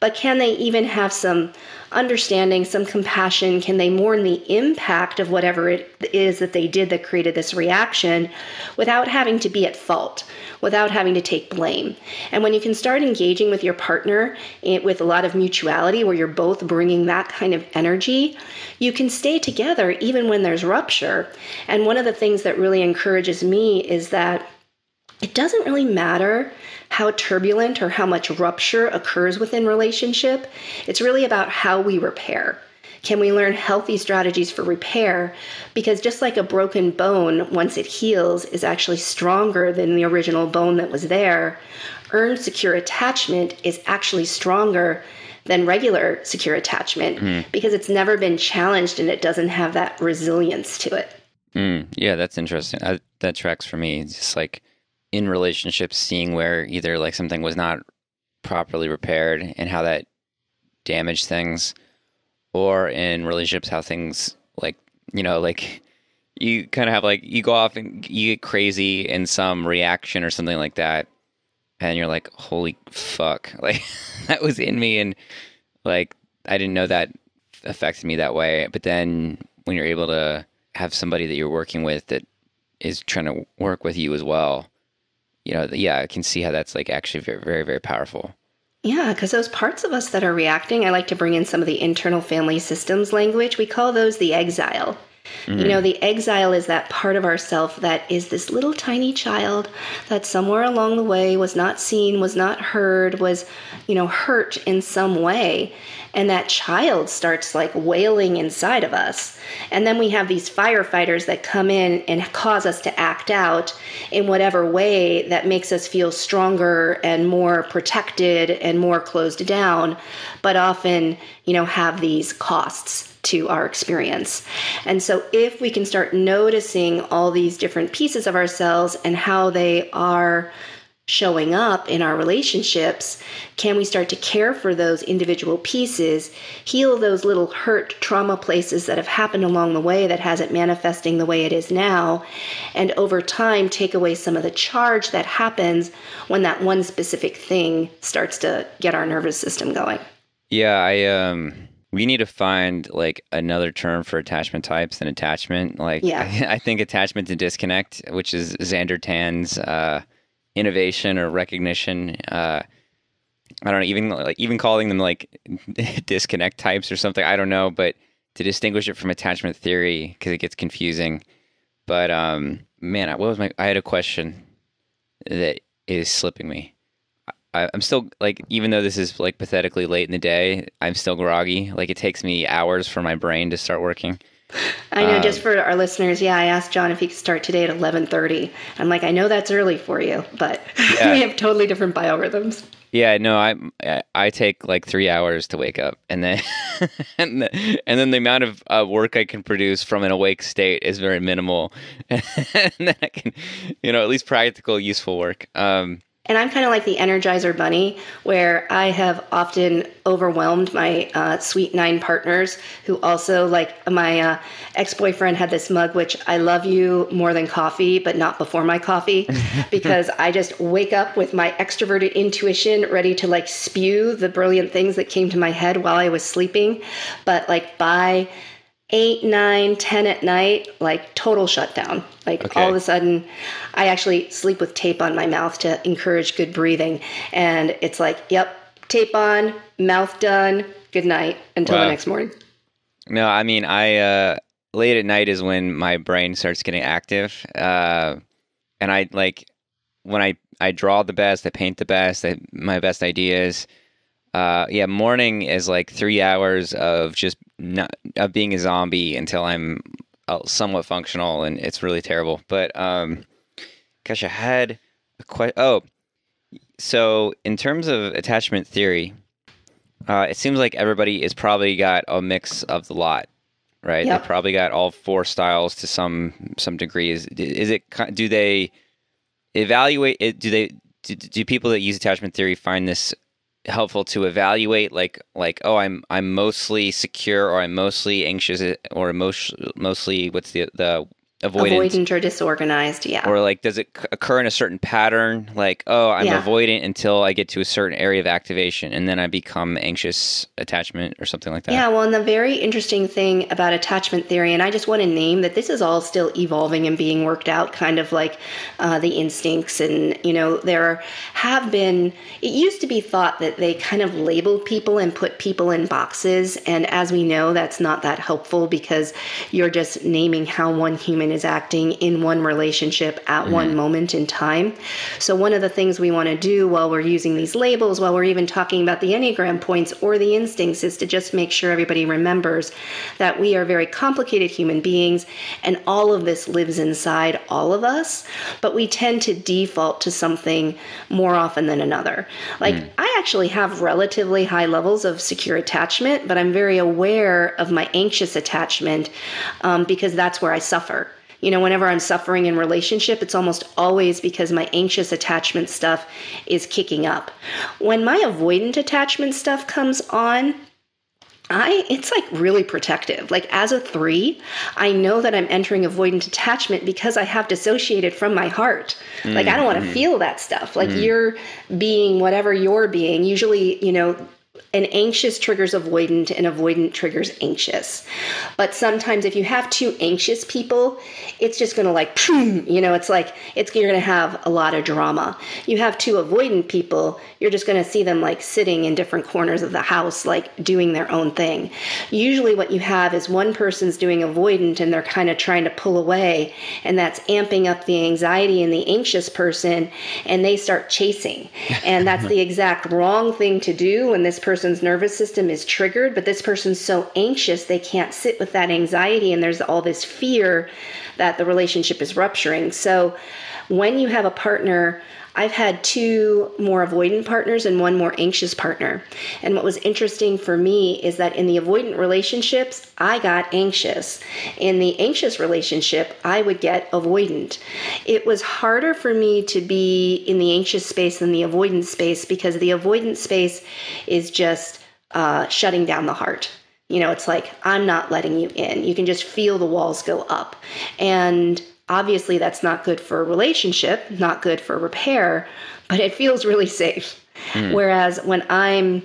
B: But can they even have some understanding, some compassion? Can they mourn the impact of whatever it is that they did that created this reaction without having to be at fault, without having to take blame? And when you can start engaging with your partner eh, with a lot of mutuality, where you're both bringing that kind of energy, you can stay together even when there's rupture. And one of the things that really encourages me is that it doesn't really matter how turbulent or how much rupture occurs within relationship. It's really about how we repair. Can we learn healthy strategies for repair? Because just like a broken bone, once it heals, is actually stronger than the original bone that was there, earned secure attachment is actually stronger than regular secure attachment mm. because it's never been challenged and it doesn't have that resilience to it.
A: Mm, yeah, that's interesting. I, that tracks for me. It's just like in relationships seeing where either like something was not properly repaired and how that damaged things or in relationships how things like you know like you kind of have like you go off and you get crazy in some reaction or something like that and you're like holy fuck. Like that was in me and like i didn't know that affected me that way but then when you're able to have somebody that you're working with that is trying to work with you as well you know, yeah, I can see how that's like actually very, very, very powerful.
B: Yeah, because those parts of us that are reacting, I like to bring in some of the internal family systems language. We call those the exile. Mm-hmm. You know, the exile is that part of ourself that is this little tiny child that somewhere along the way was not seen, was not heard, was, you know, hurt in some way and that child starts like wailing inside of us. And then we have these firefighters that come in and cause us to act out in whatever way that makes us feel stronger and more protected and more closed down, but often, you know, have these costs to our experience. And so, if we can start noticing all these different pieces of ourselves and how they are showing up in our relationships, can we start to care for those individual pieces, heal those little hurt trauma places that have happened along the way that has it manifesting the way it is now, and over time take away some of the charge that happens when that one specific thing starts to get our nervous system going?
A: Yeah, I um we need to find like another term for attachment types than attachment. Like yeah. I, I think attachment to disconnect, which is Xander Tan's uh innovation or recognition. Uh, I don't know, even like even calling them like disconnect types or something. I don't know, but to distinguish it from attachment theory because it gets confusing. But um, man, what was my? I had a question that is slipping me. I, I'm still like, even though this is like pathetically late in the day, I'm still groggy. Like it takes me hours for my brain to start working.
B: I know. Um, just for our listeners, yeah, I asked John if he could start today at eleven thirty. I'm like, I know that's early for you, but yeah. we have totally different biorhythms.
A: Yeah, no, I I take like three hours to wake up, and then and, the, and then the amount of uh, work I can produce from an awake state is very minimal, and then I can, you know, at least practical, useful work. Um,
B: and I'm kind of like the Energizer Bunny, where I have often overwhelmed my uh, Sweet Nine partners, who also, like my uh, ex boyfriend, had this mug, which I love you more than coffee, but not before my coffee, because I just wake up with my extroverted intuition ready to like spew the brilliant things that came to my head while I was sleeping. But like by eight, nine, ten at night, like total shutdown. Like
A: Okay.
B: all of a sudden, I actually sleep with tape on my mouth to encourage good breathing. And it's like, yep, tape on, mouth done, good night until
A: Wow.
B: the next morning.
A: No, I mean, I uh, late at night is when my brain starts getting active, uh, and I like when I I draw the best, I paint the best, I, my best ideas. Uh, yeah, morning is like three hours of just not of being a zombie until I'm uh, somewhat functional, and it's really terrible. But um, gosh, I had a question. Oh, so in terms of attachment theory, uh, it seems like everybody is probably got a mix of the lot, right?
B: Yep.
A: They probably got all four styles to some some degree. Is is it? Do they evaluate it? Do they? Do, do people that use attachment theory find this helpful to evaluate? Like like oh, I'm I'm mostly secure, or I'm mostly anxious, or most, mostly what's the the avoidant,
B: Avoidant or disorganized, yeah.
A: or like does it occur in a certain pattern? Like oh, I'm
B: Yeah.
A: avoidant until I get to a certain area of activation, and then I become anxious attachment or something like that.
B: Yeah, well, and the very interesting thing about attachment theory, and I just want to name that this is all still evolving and being worked out, kind of like uh, the instincts. And, you know, there have been, it used to be thought that they kind of labeled people and put people in boxes. And as we know, that's not that helpful because you're just naming how one human is acting in one relationship at one moment in time. So, one of the things we want to do while we're using these labels, while we're even talking about the Enneagram points or the instincts, is to just make sure everybody remembers that we are very complicated human beings and all of this lives inside all of us, but we tend to default to something more often than another. Like, I actually have relatively high levels of secure attachment, but I'm very aware of my anxious attachment um, because that's where I suffer. You know, whenever I'm suffering in relationship, it's almost always because my anxious attachment stuff is kicking up. When my avoidant attachment stuff comes on, I it's like really protective. Like as a 3, I know that I'm entering avoidant attachment because I have dissociated from my heart. Like I don't want to mm-hmm. feel that stuff. Like mm. you're being whatever you're being. Usually, you know, an anxious triggers avoidant and avoidant triggers anxious. But sometimes if you have two anxious people, it's just going to like, you know, it's like it's you're going to have a lot of drama. You have two avoidant people, you're just going to see them like sitting in different corners of the house like doing their own thing. Usually what you have is one person's doing avoidant and they're kind of trying to pull away and that's amping up the anxiety in the anxious person and they start chasing. And that's the exact wrong thing to do when this person's nervous system is triggered, but this person's so anxious they can't sit with that anxiety and there's all this fear that the relationship is rupturing. So when you have a partner, I've had two more avoidant partners and one more anxious partner. And what was interesting for me is that in the avoidant relationships, I got anxious. In the anxious relationship, I would get avoidant. It was harder for me to be in the anxious space than the avoidant space because the avoidant space is just uh, shutting down the heart. You know, it's like, I'm not letting you in. You can just feel the walls go up. And obviously, that's not good for a relationship, not good for repair, but it feels really safe. Hmm. Whereas when I'm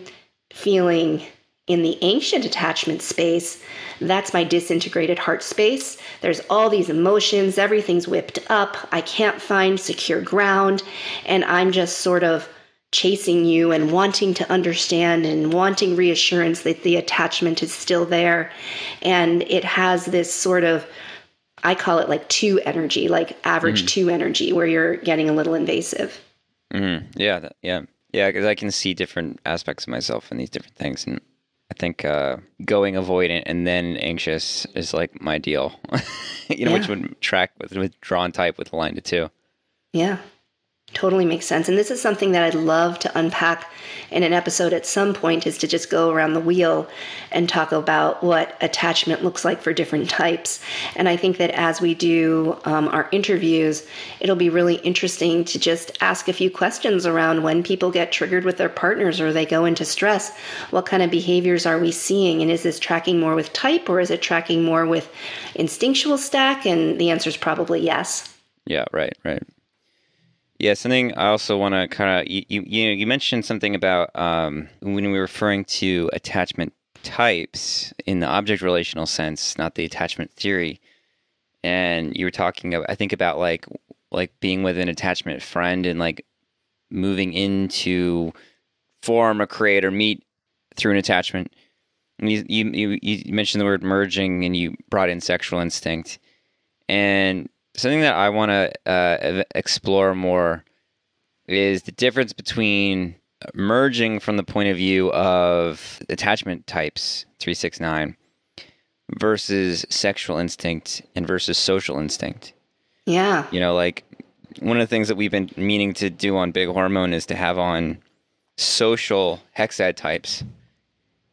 B: feeling in the anxious attachment space, that's my disintegrated heart space. There's all these emotions, everything's whipped up. I can't find secure ground, and I'm just sort of chasing you and wanting to understand and wanting reassurance that the attachment is still there. And it has this sort of I call it like two energy, like average two energy, where you're getting a little invasive.
A: hmm Yeah, yeah, yeah. Because I can see different aspects of myself in these different things, and I think uh, going avoidant and then anxious is like my deal. you know, which would track with withdrawn type with a line to two.
B: Yeah, totally makes sense. And this is something that I'd love to unpack in an episode at some point is to just go around the wheel and talk about what attachment looks like for different types. And I think that as we do um, our interviews, it'll be really interesting to just ask a few questions around when people get triggered with their partners or they go into stress. What kind of behaviors are we seeing? And is this tracking more with type or is it tracking more with instinctual stack? And the answer is probably yes.
A: Yeah, right, right. Yeah, something I also want to kind of you, you you know you mentioned something about um, when we were referring to attachment types in the object relational sense, not the attachment theory. And you were talking about, I think about like like being with an attachment friend and like moving into form or create or meet through an attachment. And you, you you mentioned the word merging and you brought in sexual instinct. And something that I want to uh, explore more is the difference between merging from the point of view of attachment types 369 versus sexual instinct and versus social instinct.
B: Yeah.
A: You know, like one of the things that we've been meaning to do on Big Hormone is to have on social hexad types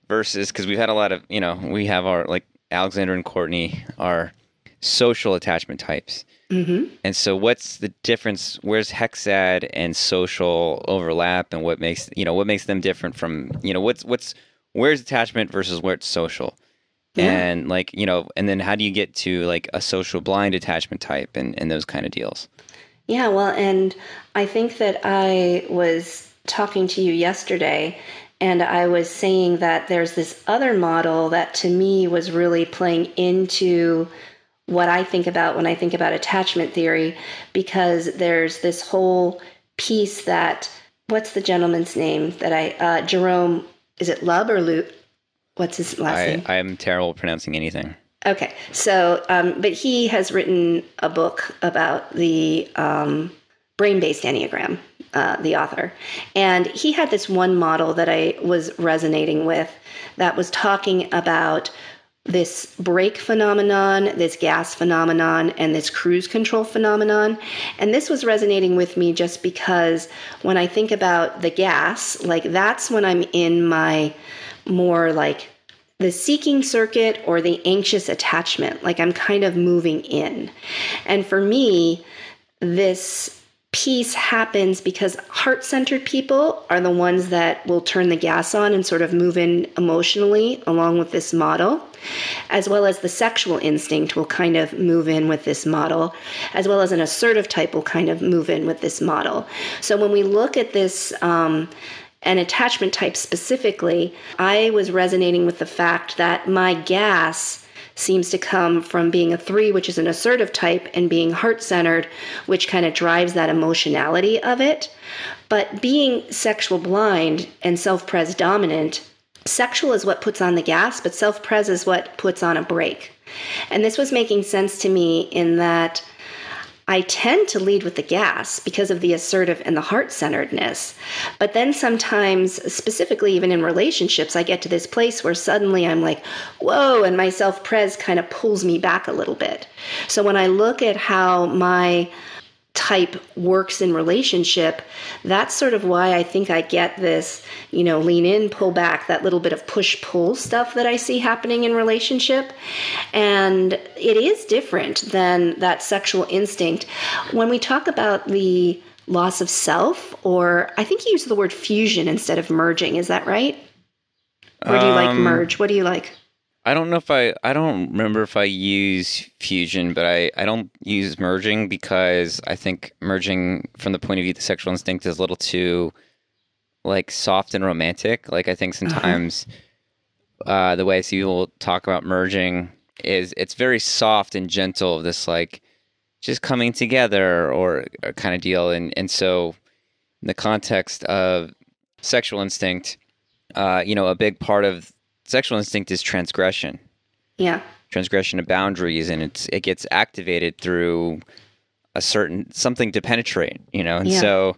A: versus because we've had a lot of, you know, we have our like Alexander and Courtney are social attachment types. Mm-hmm. And so, what's the difference? Where's hexad and social overlap, and what makes you know what makes them different from you know what's what's where's attachment versus where it's social, yeah. and like you know, and then how do you get to like a social blind attachment type and and those kind of deals?
B: Yeah, well, and I think that I was talking to you yesterday and I was saying that there's this other model that to me was really playing into what I think about when I think about attachment theory, because there's this whole piece that what's the gentleman's name that I uh, Jerome is it Lub or Lute? What's his last
A: I,
B: name?
A: I am terrible pronouncing anything.
B: Okay, so um, but he has written a book about the um, brain-based enneagram, uh, the author, and he had this one model that I was resonating with that was talking about this brake phenomenon, this gas phenomenon, and this cruise control phenomenon. And this was resonating with me just because when I think about the gas, like that's when I'm in my more like the seeking circuit or the anxious attachment, like I'm kind of moving in. And for me, this piece happens because heart centered people are the ones that will turn the gas on and sort of move in emotionally along with this model, as well as the sexual instinct will kind of move in with this model, as well as an assertive type will kind of move in with this model. So when we look at this, um, an attachment type specifically, I was resonating with the fact that my gas seems to come from being a three, which is an assertive type, and being heart centered, which kind of drives that emotionality of it. But being sexual blind and self pres dominant, sexual is what puts on the gas, but self pres is what puts on a brake. And this was making sense to me in that I tend to lead with the gas because of the assertive and the heart centeredness. But then sometimes, specifically even in relationships, I get to this place where suddenly I'm like, whoa, and my self pres kind of pulls me back a little bit. So when I look at how my type works in relationship, that's sort of why I think I get this, you know, lean in, pull back, that little bit of push pull stuff that I see happening in relationship. And it is different than that sexual instinct. When we talk about the loss of self, or I think you use the word fusion instead of merging, is that right? Or do you um, like merge? What do you like?
A: I don't know if I I don't remember if I use fusion, but I I don't use merging because I think merging from the point of view of the sexual instinct is a little too like soft and romantic. Like I think uh-huh. sometimes uh-huh. uh, the way I see people talk about merging is it's very soft and gentle. This like just coming together or, or kind of deal, and and so in the context of sexual instinct, uh, you know, a big part of sexual instinct is transgression.
B: Yeah.
A: Transgression of boundaries, and it's it gets activated through a certain something to penetrate, you know, and yeah. so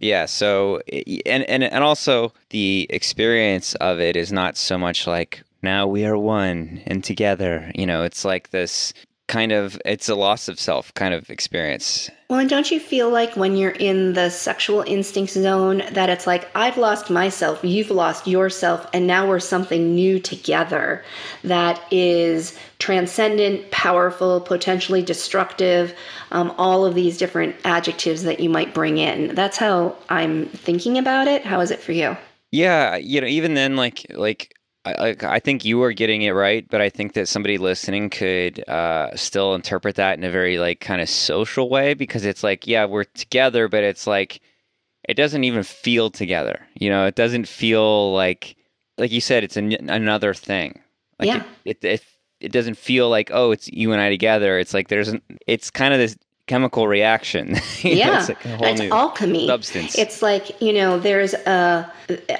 A: yeah, so and and and also the experience of it is not so much like now we are one and together, you know, it's like this kind of it's a loss of self kind of experience.
B: Well, and don't you feel like when you're in the sexual instinct zone that it's like I've lost myself, you've lost yourself, and now we're something new together that is transcendent, powerful, potentially destructive, um, all of these different adjectives that you might bring in. That's how I'm thinking about it. How is it for you?
A: Yeah, you know, even then, like like I, I think you are getting it right, but I think that somebody listening could uh, still interpret that in a very like kind of social way because it's like, yeah, we're together, but it's like it doesn't even feel together. You know, it doesn't feel like like you said, it's an, another thing. Like
B: Yeah.
A: It, it, it it doesn't feel like oh, it's you and I together. It's like there's an. It's kind of this chemical reaction.
B: Yeah,
A: it's like
B: it's alchemy.
A: substance.
B: It's like you know, there's a.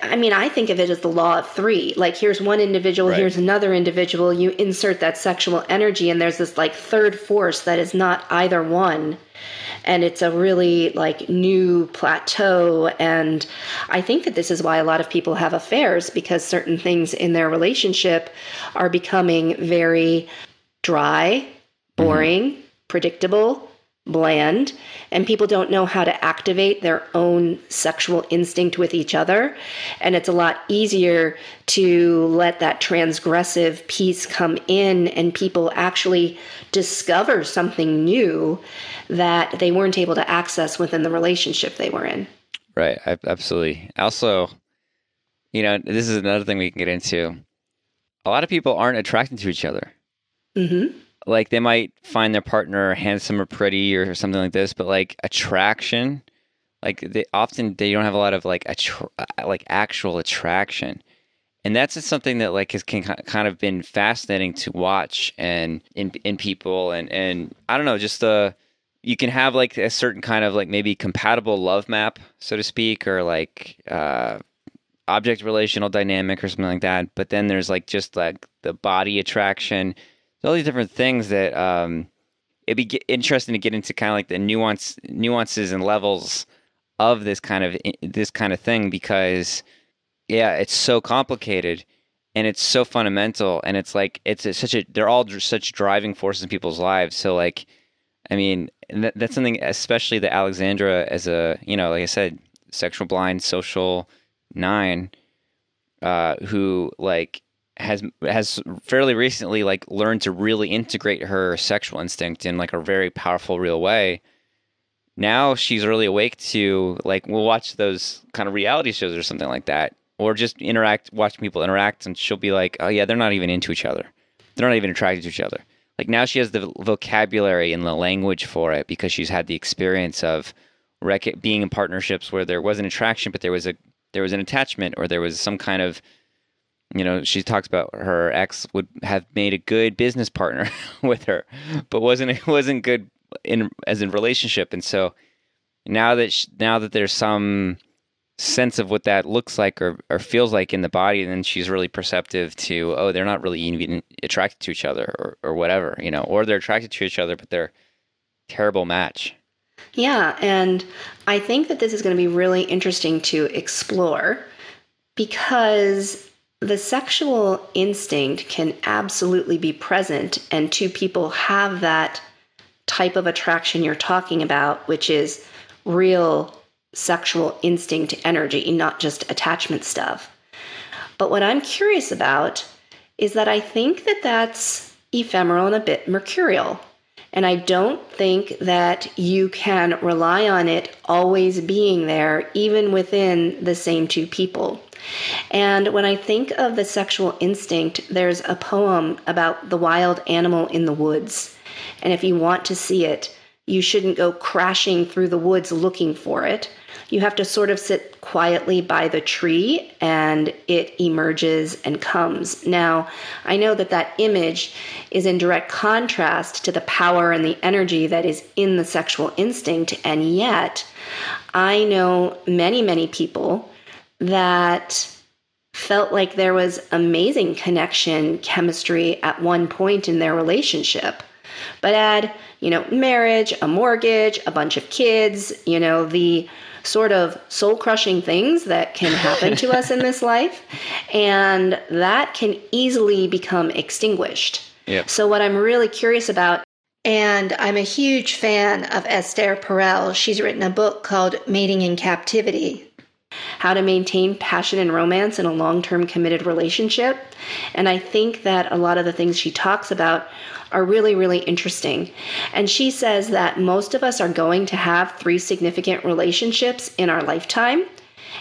B: I mean, I think of it as the law of three. Like, here's one individual,
A: Right.
B: here's another individual. You insert that sexual energy, and there's this like third force that is not either one, and it's a really like new plateau. And I think that this is why a lot of people have affairs because certain things in their relationship are becoming very dry, mm-hmm. boring, predictable, bland, and people don't know how to activate their own sexual instinct with each other. And it's a lot easier to let that transgressive piece come in and people actually discover something new that they weren't able to access within the relationship they were in.
A: Right. Absolutely. Also, you know, this is another thing we can get into. A lot of people aren't attracted to each other.
B: Mm-hmm.
A: Like they might find their partner handsome or pretty or something like this, but like attraction, like they often they don't have a lot of like attra- like actual attraction. And that's just something that like has can, kind of been fascinating to watch and in in people and and I don't know, just uh you can have like a certain kind of like maybe compatible love map, so to speak, or like uh, object relational dynamic or something like that. But then there's like just like the body attraction, all these different things that um, it'd be interesting to get into kind of like the nuance nuances and levels of this kind of this kind of thing because yeah, it's so complicated and it's so fundamental and it's like it's such a they're all such driving forces in people's lives. So like I mean, that, that's something, especially the Alexandra, as a you know, like I said, sexual blind, social nine, uh, who like has has fairly recently like learned to really integrate her sexual instinct in like a very powerful, real way. Now she's really awake to like we'll watch those kind of reality shows or something like that, or just interact, watch people interact, and she'll be like, oh yeah, they're not even into each other, they're not even attracted to each other like now she has the vocabulary and the language for it because she's had the experience of rec- being in partnerships where there was an attraction but there was a there was an attachment or there was some kind of you know she talks about her ex would have made a good business partner with her but wasn't it wasn't good in as in relationship. And so now that sh now that there's some sense of what that looks like or, or feels like in the body then she's really perceptive to oh they're not really even attracted to each other or, or whatever you know or they're attracted to each other but they're terrible match.
B: Yeah, and I think that this is going to be really interesting to explore because the sexual instinct can absolutely be present, and two people have that type of attraction you're talking about, which is real sexual instinct energy, not just attachment stuff. But what I'm curious about is that I think that that's ephemeral and a bit mercurial. And I don't think that you can rely on it always being there, even within the same two people. And when I think of the sexual instinct, there's a poem about the wild animal in the woods. And if you want to see it, you shouldn't go crashing through the woods looking for it. You have to sort of sit quietly by the tree and it emerges and comes. Now, I know that that image is in direct contrast to the power and the energy that is in the sexual instinct, and yet I know many, many people that felt like there was amazing connection, chemistry at one point in their relationship. But add, you know, marriage, a mortgage, a bunch of kids, you know, the sort of soul crushing things that can happen to us in this life. And that can easily become extinguished.
A: Yep.
B: So, what I'm really curious about, and I'm a huge fan of Esther Perel, she's written a book called Mating in Captivity how to maintain passion and romance in a long term committed relationship. And I think that a lot of the things she talks about are really, really interesting. And she says that most of us are going to have three significant relationships in our lifetime.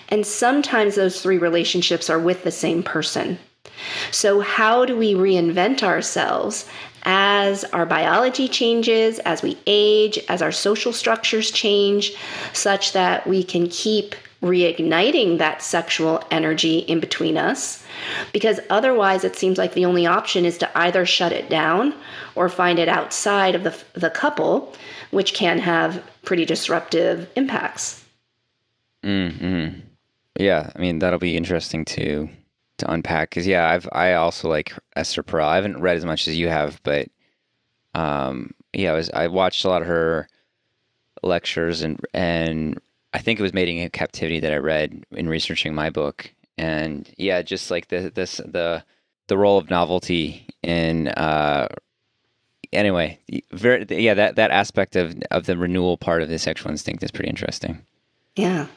B: And sometimes those three relationships are with the same person. So, how do we reinvent ourselves as our biology changes, as we age, as our social structures change, such that we can keep reigniting that sexual energy in between us because otherwise it seems like the only option is to either shut it down or find it outside of the, the couple which can have pretty disruptive impacts
A: mm-hmm. yeah i mean that'll be interesting to to unpack because yeah i've i also like esther perel i haven't read as much as you have but um yeah i was i watched a lot of her lectures and and I think it was Mating in Captivity that I read in researching my book, and yeah, just like the this the the role of novelty in uh, anyway, very yeah that that aspect of of the renewal part of the sexual instinct is pretty interesting.
B: Yeah,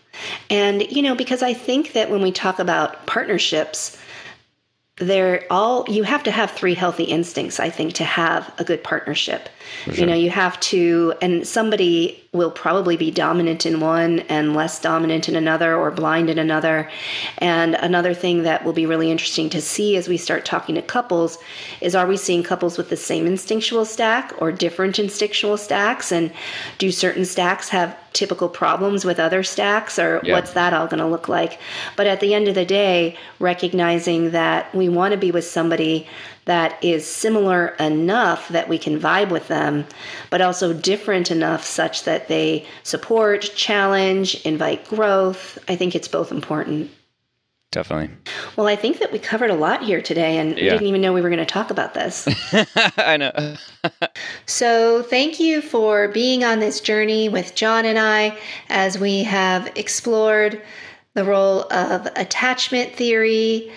B: and you know because I think that when we talk about partnerships, they're all you have to have three healthy instincts i think to have a good partnership sure. you know you have to and somebody will probably be dominant in one and less dominant in another or blind in another. And another thing that will be really interesting to see as we start talking to couples is are we seeing couples with the same instinctual stack or different instinctual stacks? And do certain stacks have typical problems with other stacks or yeah. what's that all going to look like? But at the end of the day, recognizing that we want to be with somebody that is similar enough that we can vibe with them, but also different enough such that they support, challenge, invite growth. I think it's both important.
A: Definitely.
B: Well, I think that we covered a lot here today, and yeah. we didn't even know we were going to talk about this.
A: I know.
B: so, thank you for being on this journey with John and I as we have explored the role of attachment theory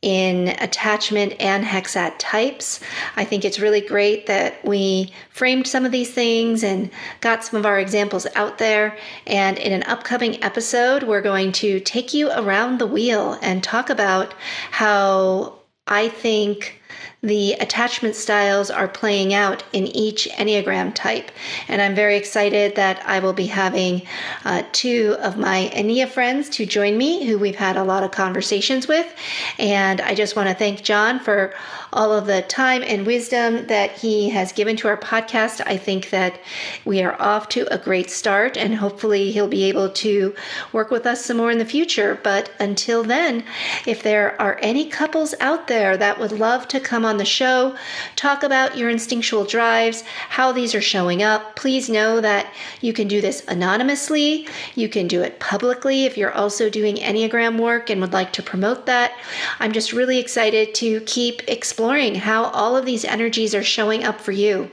B: in attachment and hexad types. I think it's really great that we framed some of these things and got some of our examples out there. And in an upcoming episode, we're going to take you around the wheel and talk about how I think the attachment styles are playing out in each Enneagram type. And I'm very excited that I will be having uh, two of my Ennea friends to join me who we've had a lot of conversations with. And I just want to thank John for all of the time and wisdom that he has given to our podcast. I think that we are off to a great start, and hopefully, he'll be able to work with us some more in the future. But until then, if there are any couples out there that would love to come on the show, talk about your instinctual drives, how these are showing up, please know that you can do this anonymously. You can do it publicly if you're also doing Enneagram work and would like to promote that. I'm just really excited to keep exploring how all of these energies are showing up for you.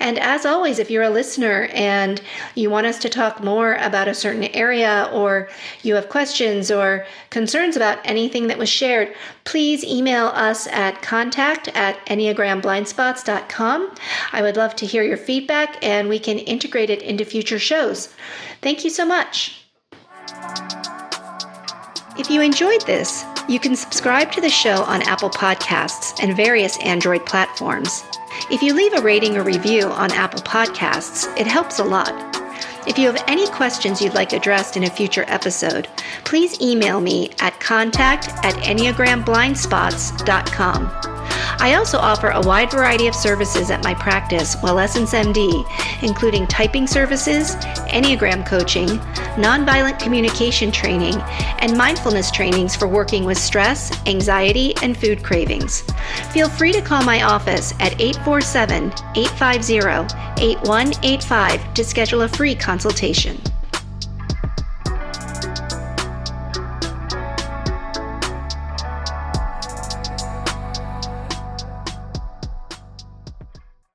B: And as always, if you're a listener and you want us to talk more about a certain area or you have questions or concerns about anything that was shared, please email us at contact at enneagramblindspots.com. I would love to hear your feedback and we can integrate it into future shows. Thank you so much. If you enjoyed this, you can subscribe to the show on Apple Podcasts and various Android platforms. If you leave a rating or review on Apple Podcasts, it helps a lot. If you have any questions you'd like addressed in a future episode, please email me at contact at enneagramblindspots.com. I also offer a wide variety of services at my practice, Wellessence MD, including typing services, Enneagram coaching, nonviolent communication training, and mindfulness trainings for working with stress, anxiety, and food cravings. Feel free to call my office at 847 850 8185 to schedule a free consultation.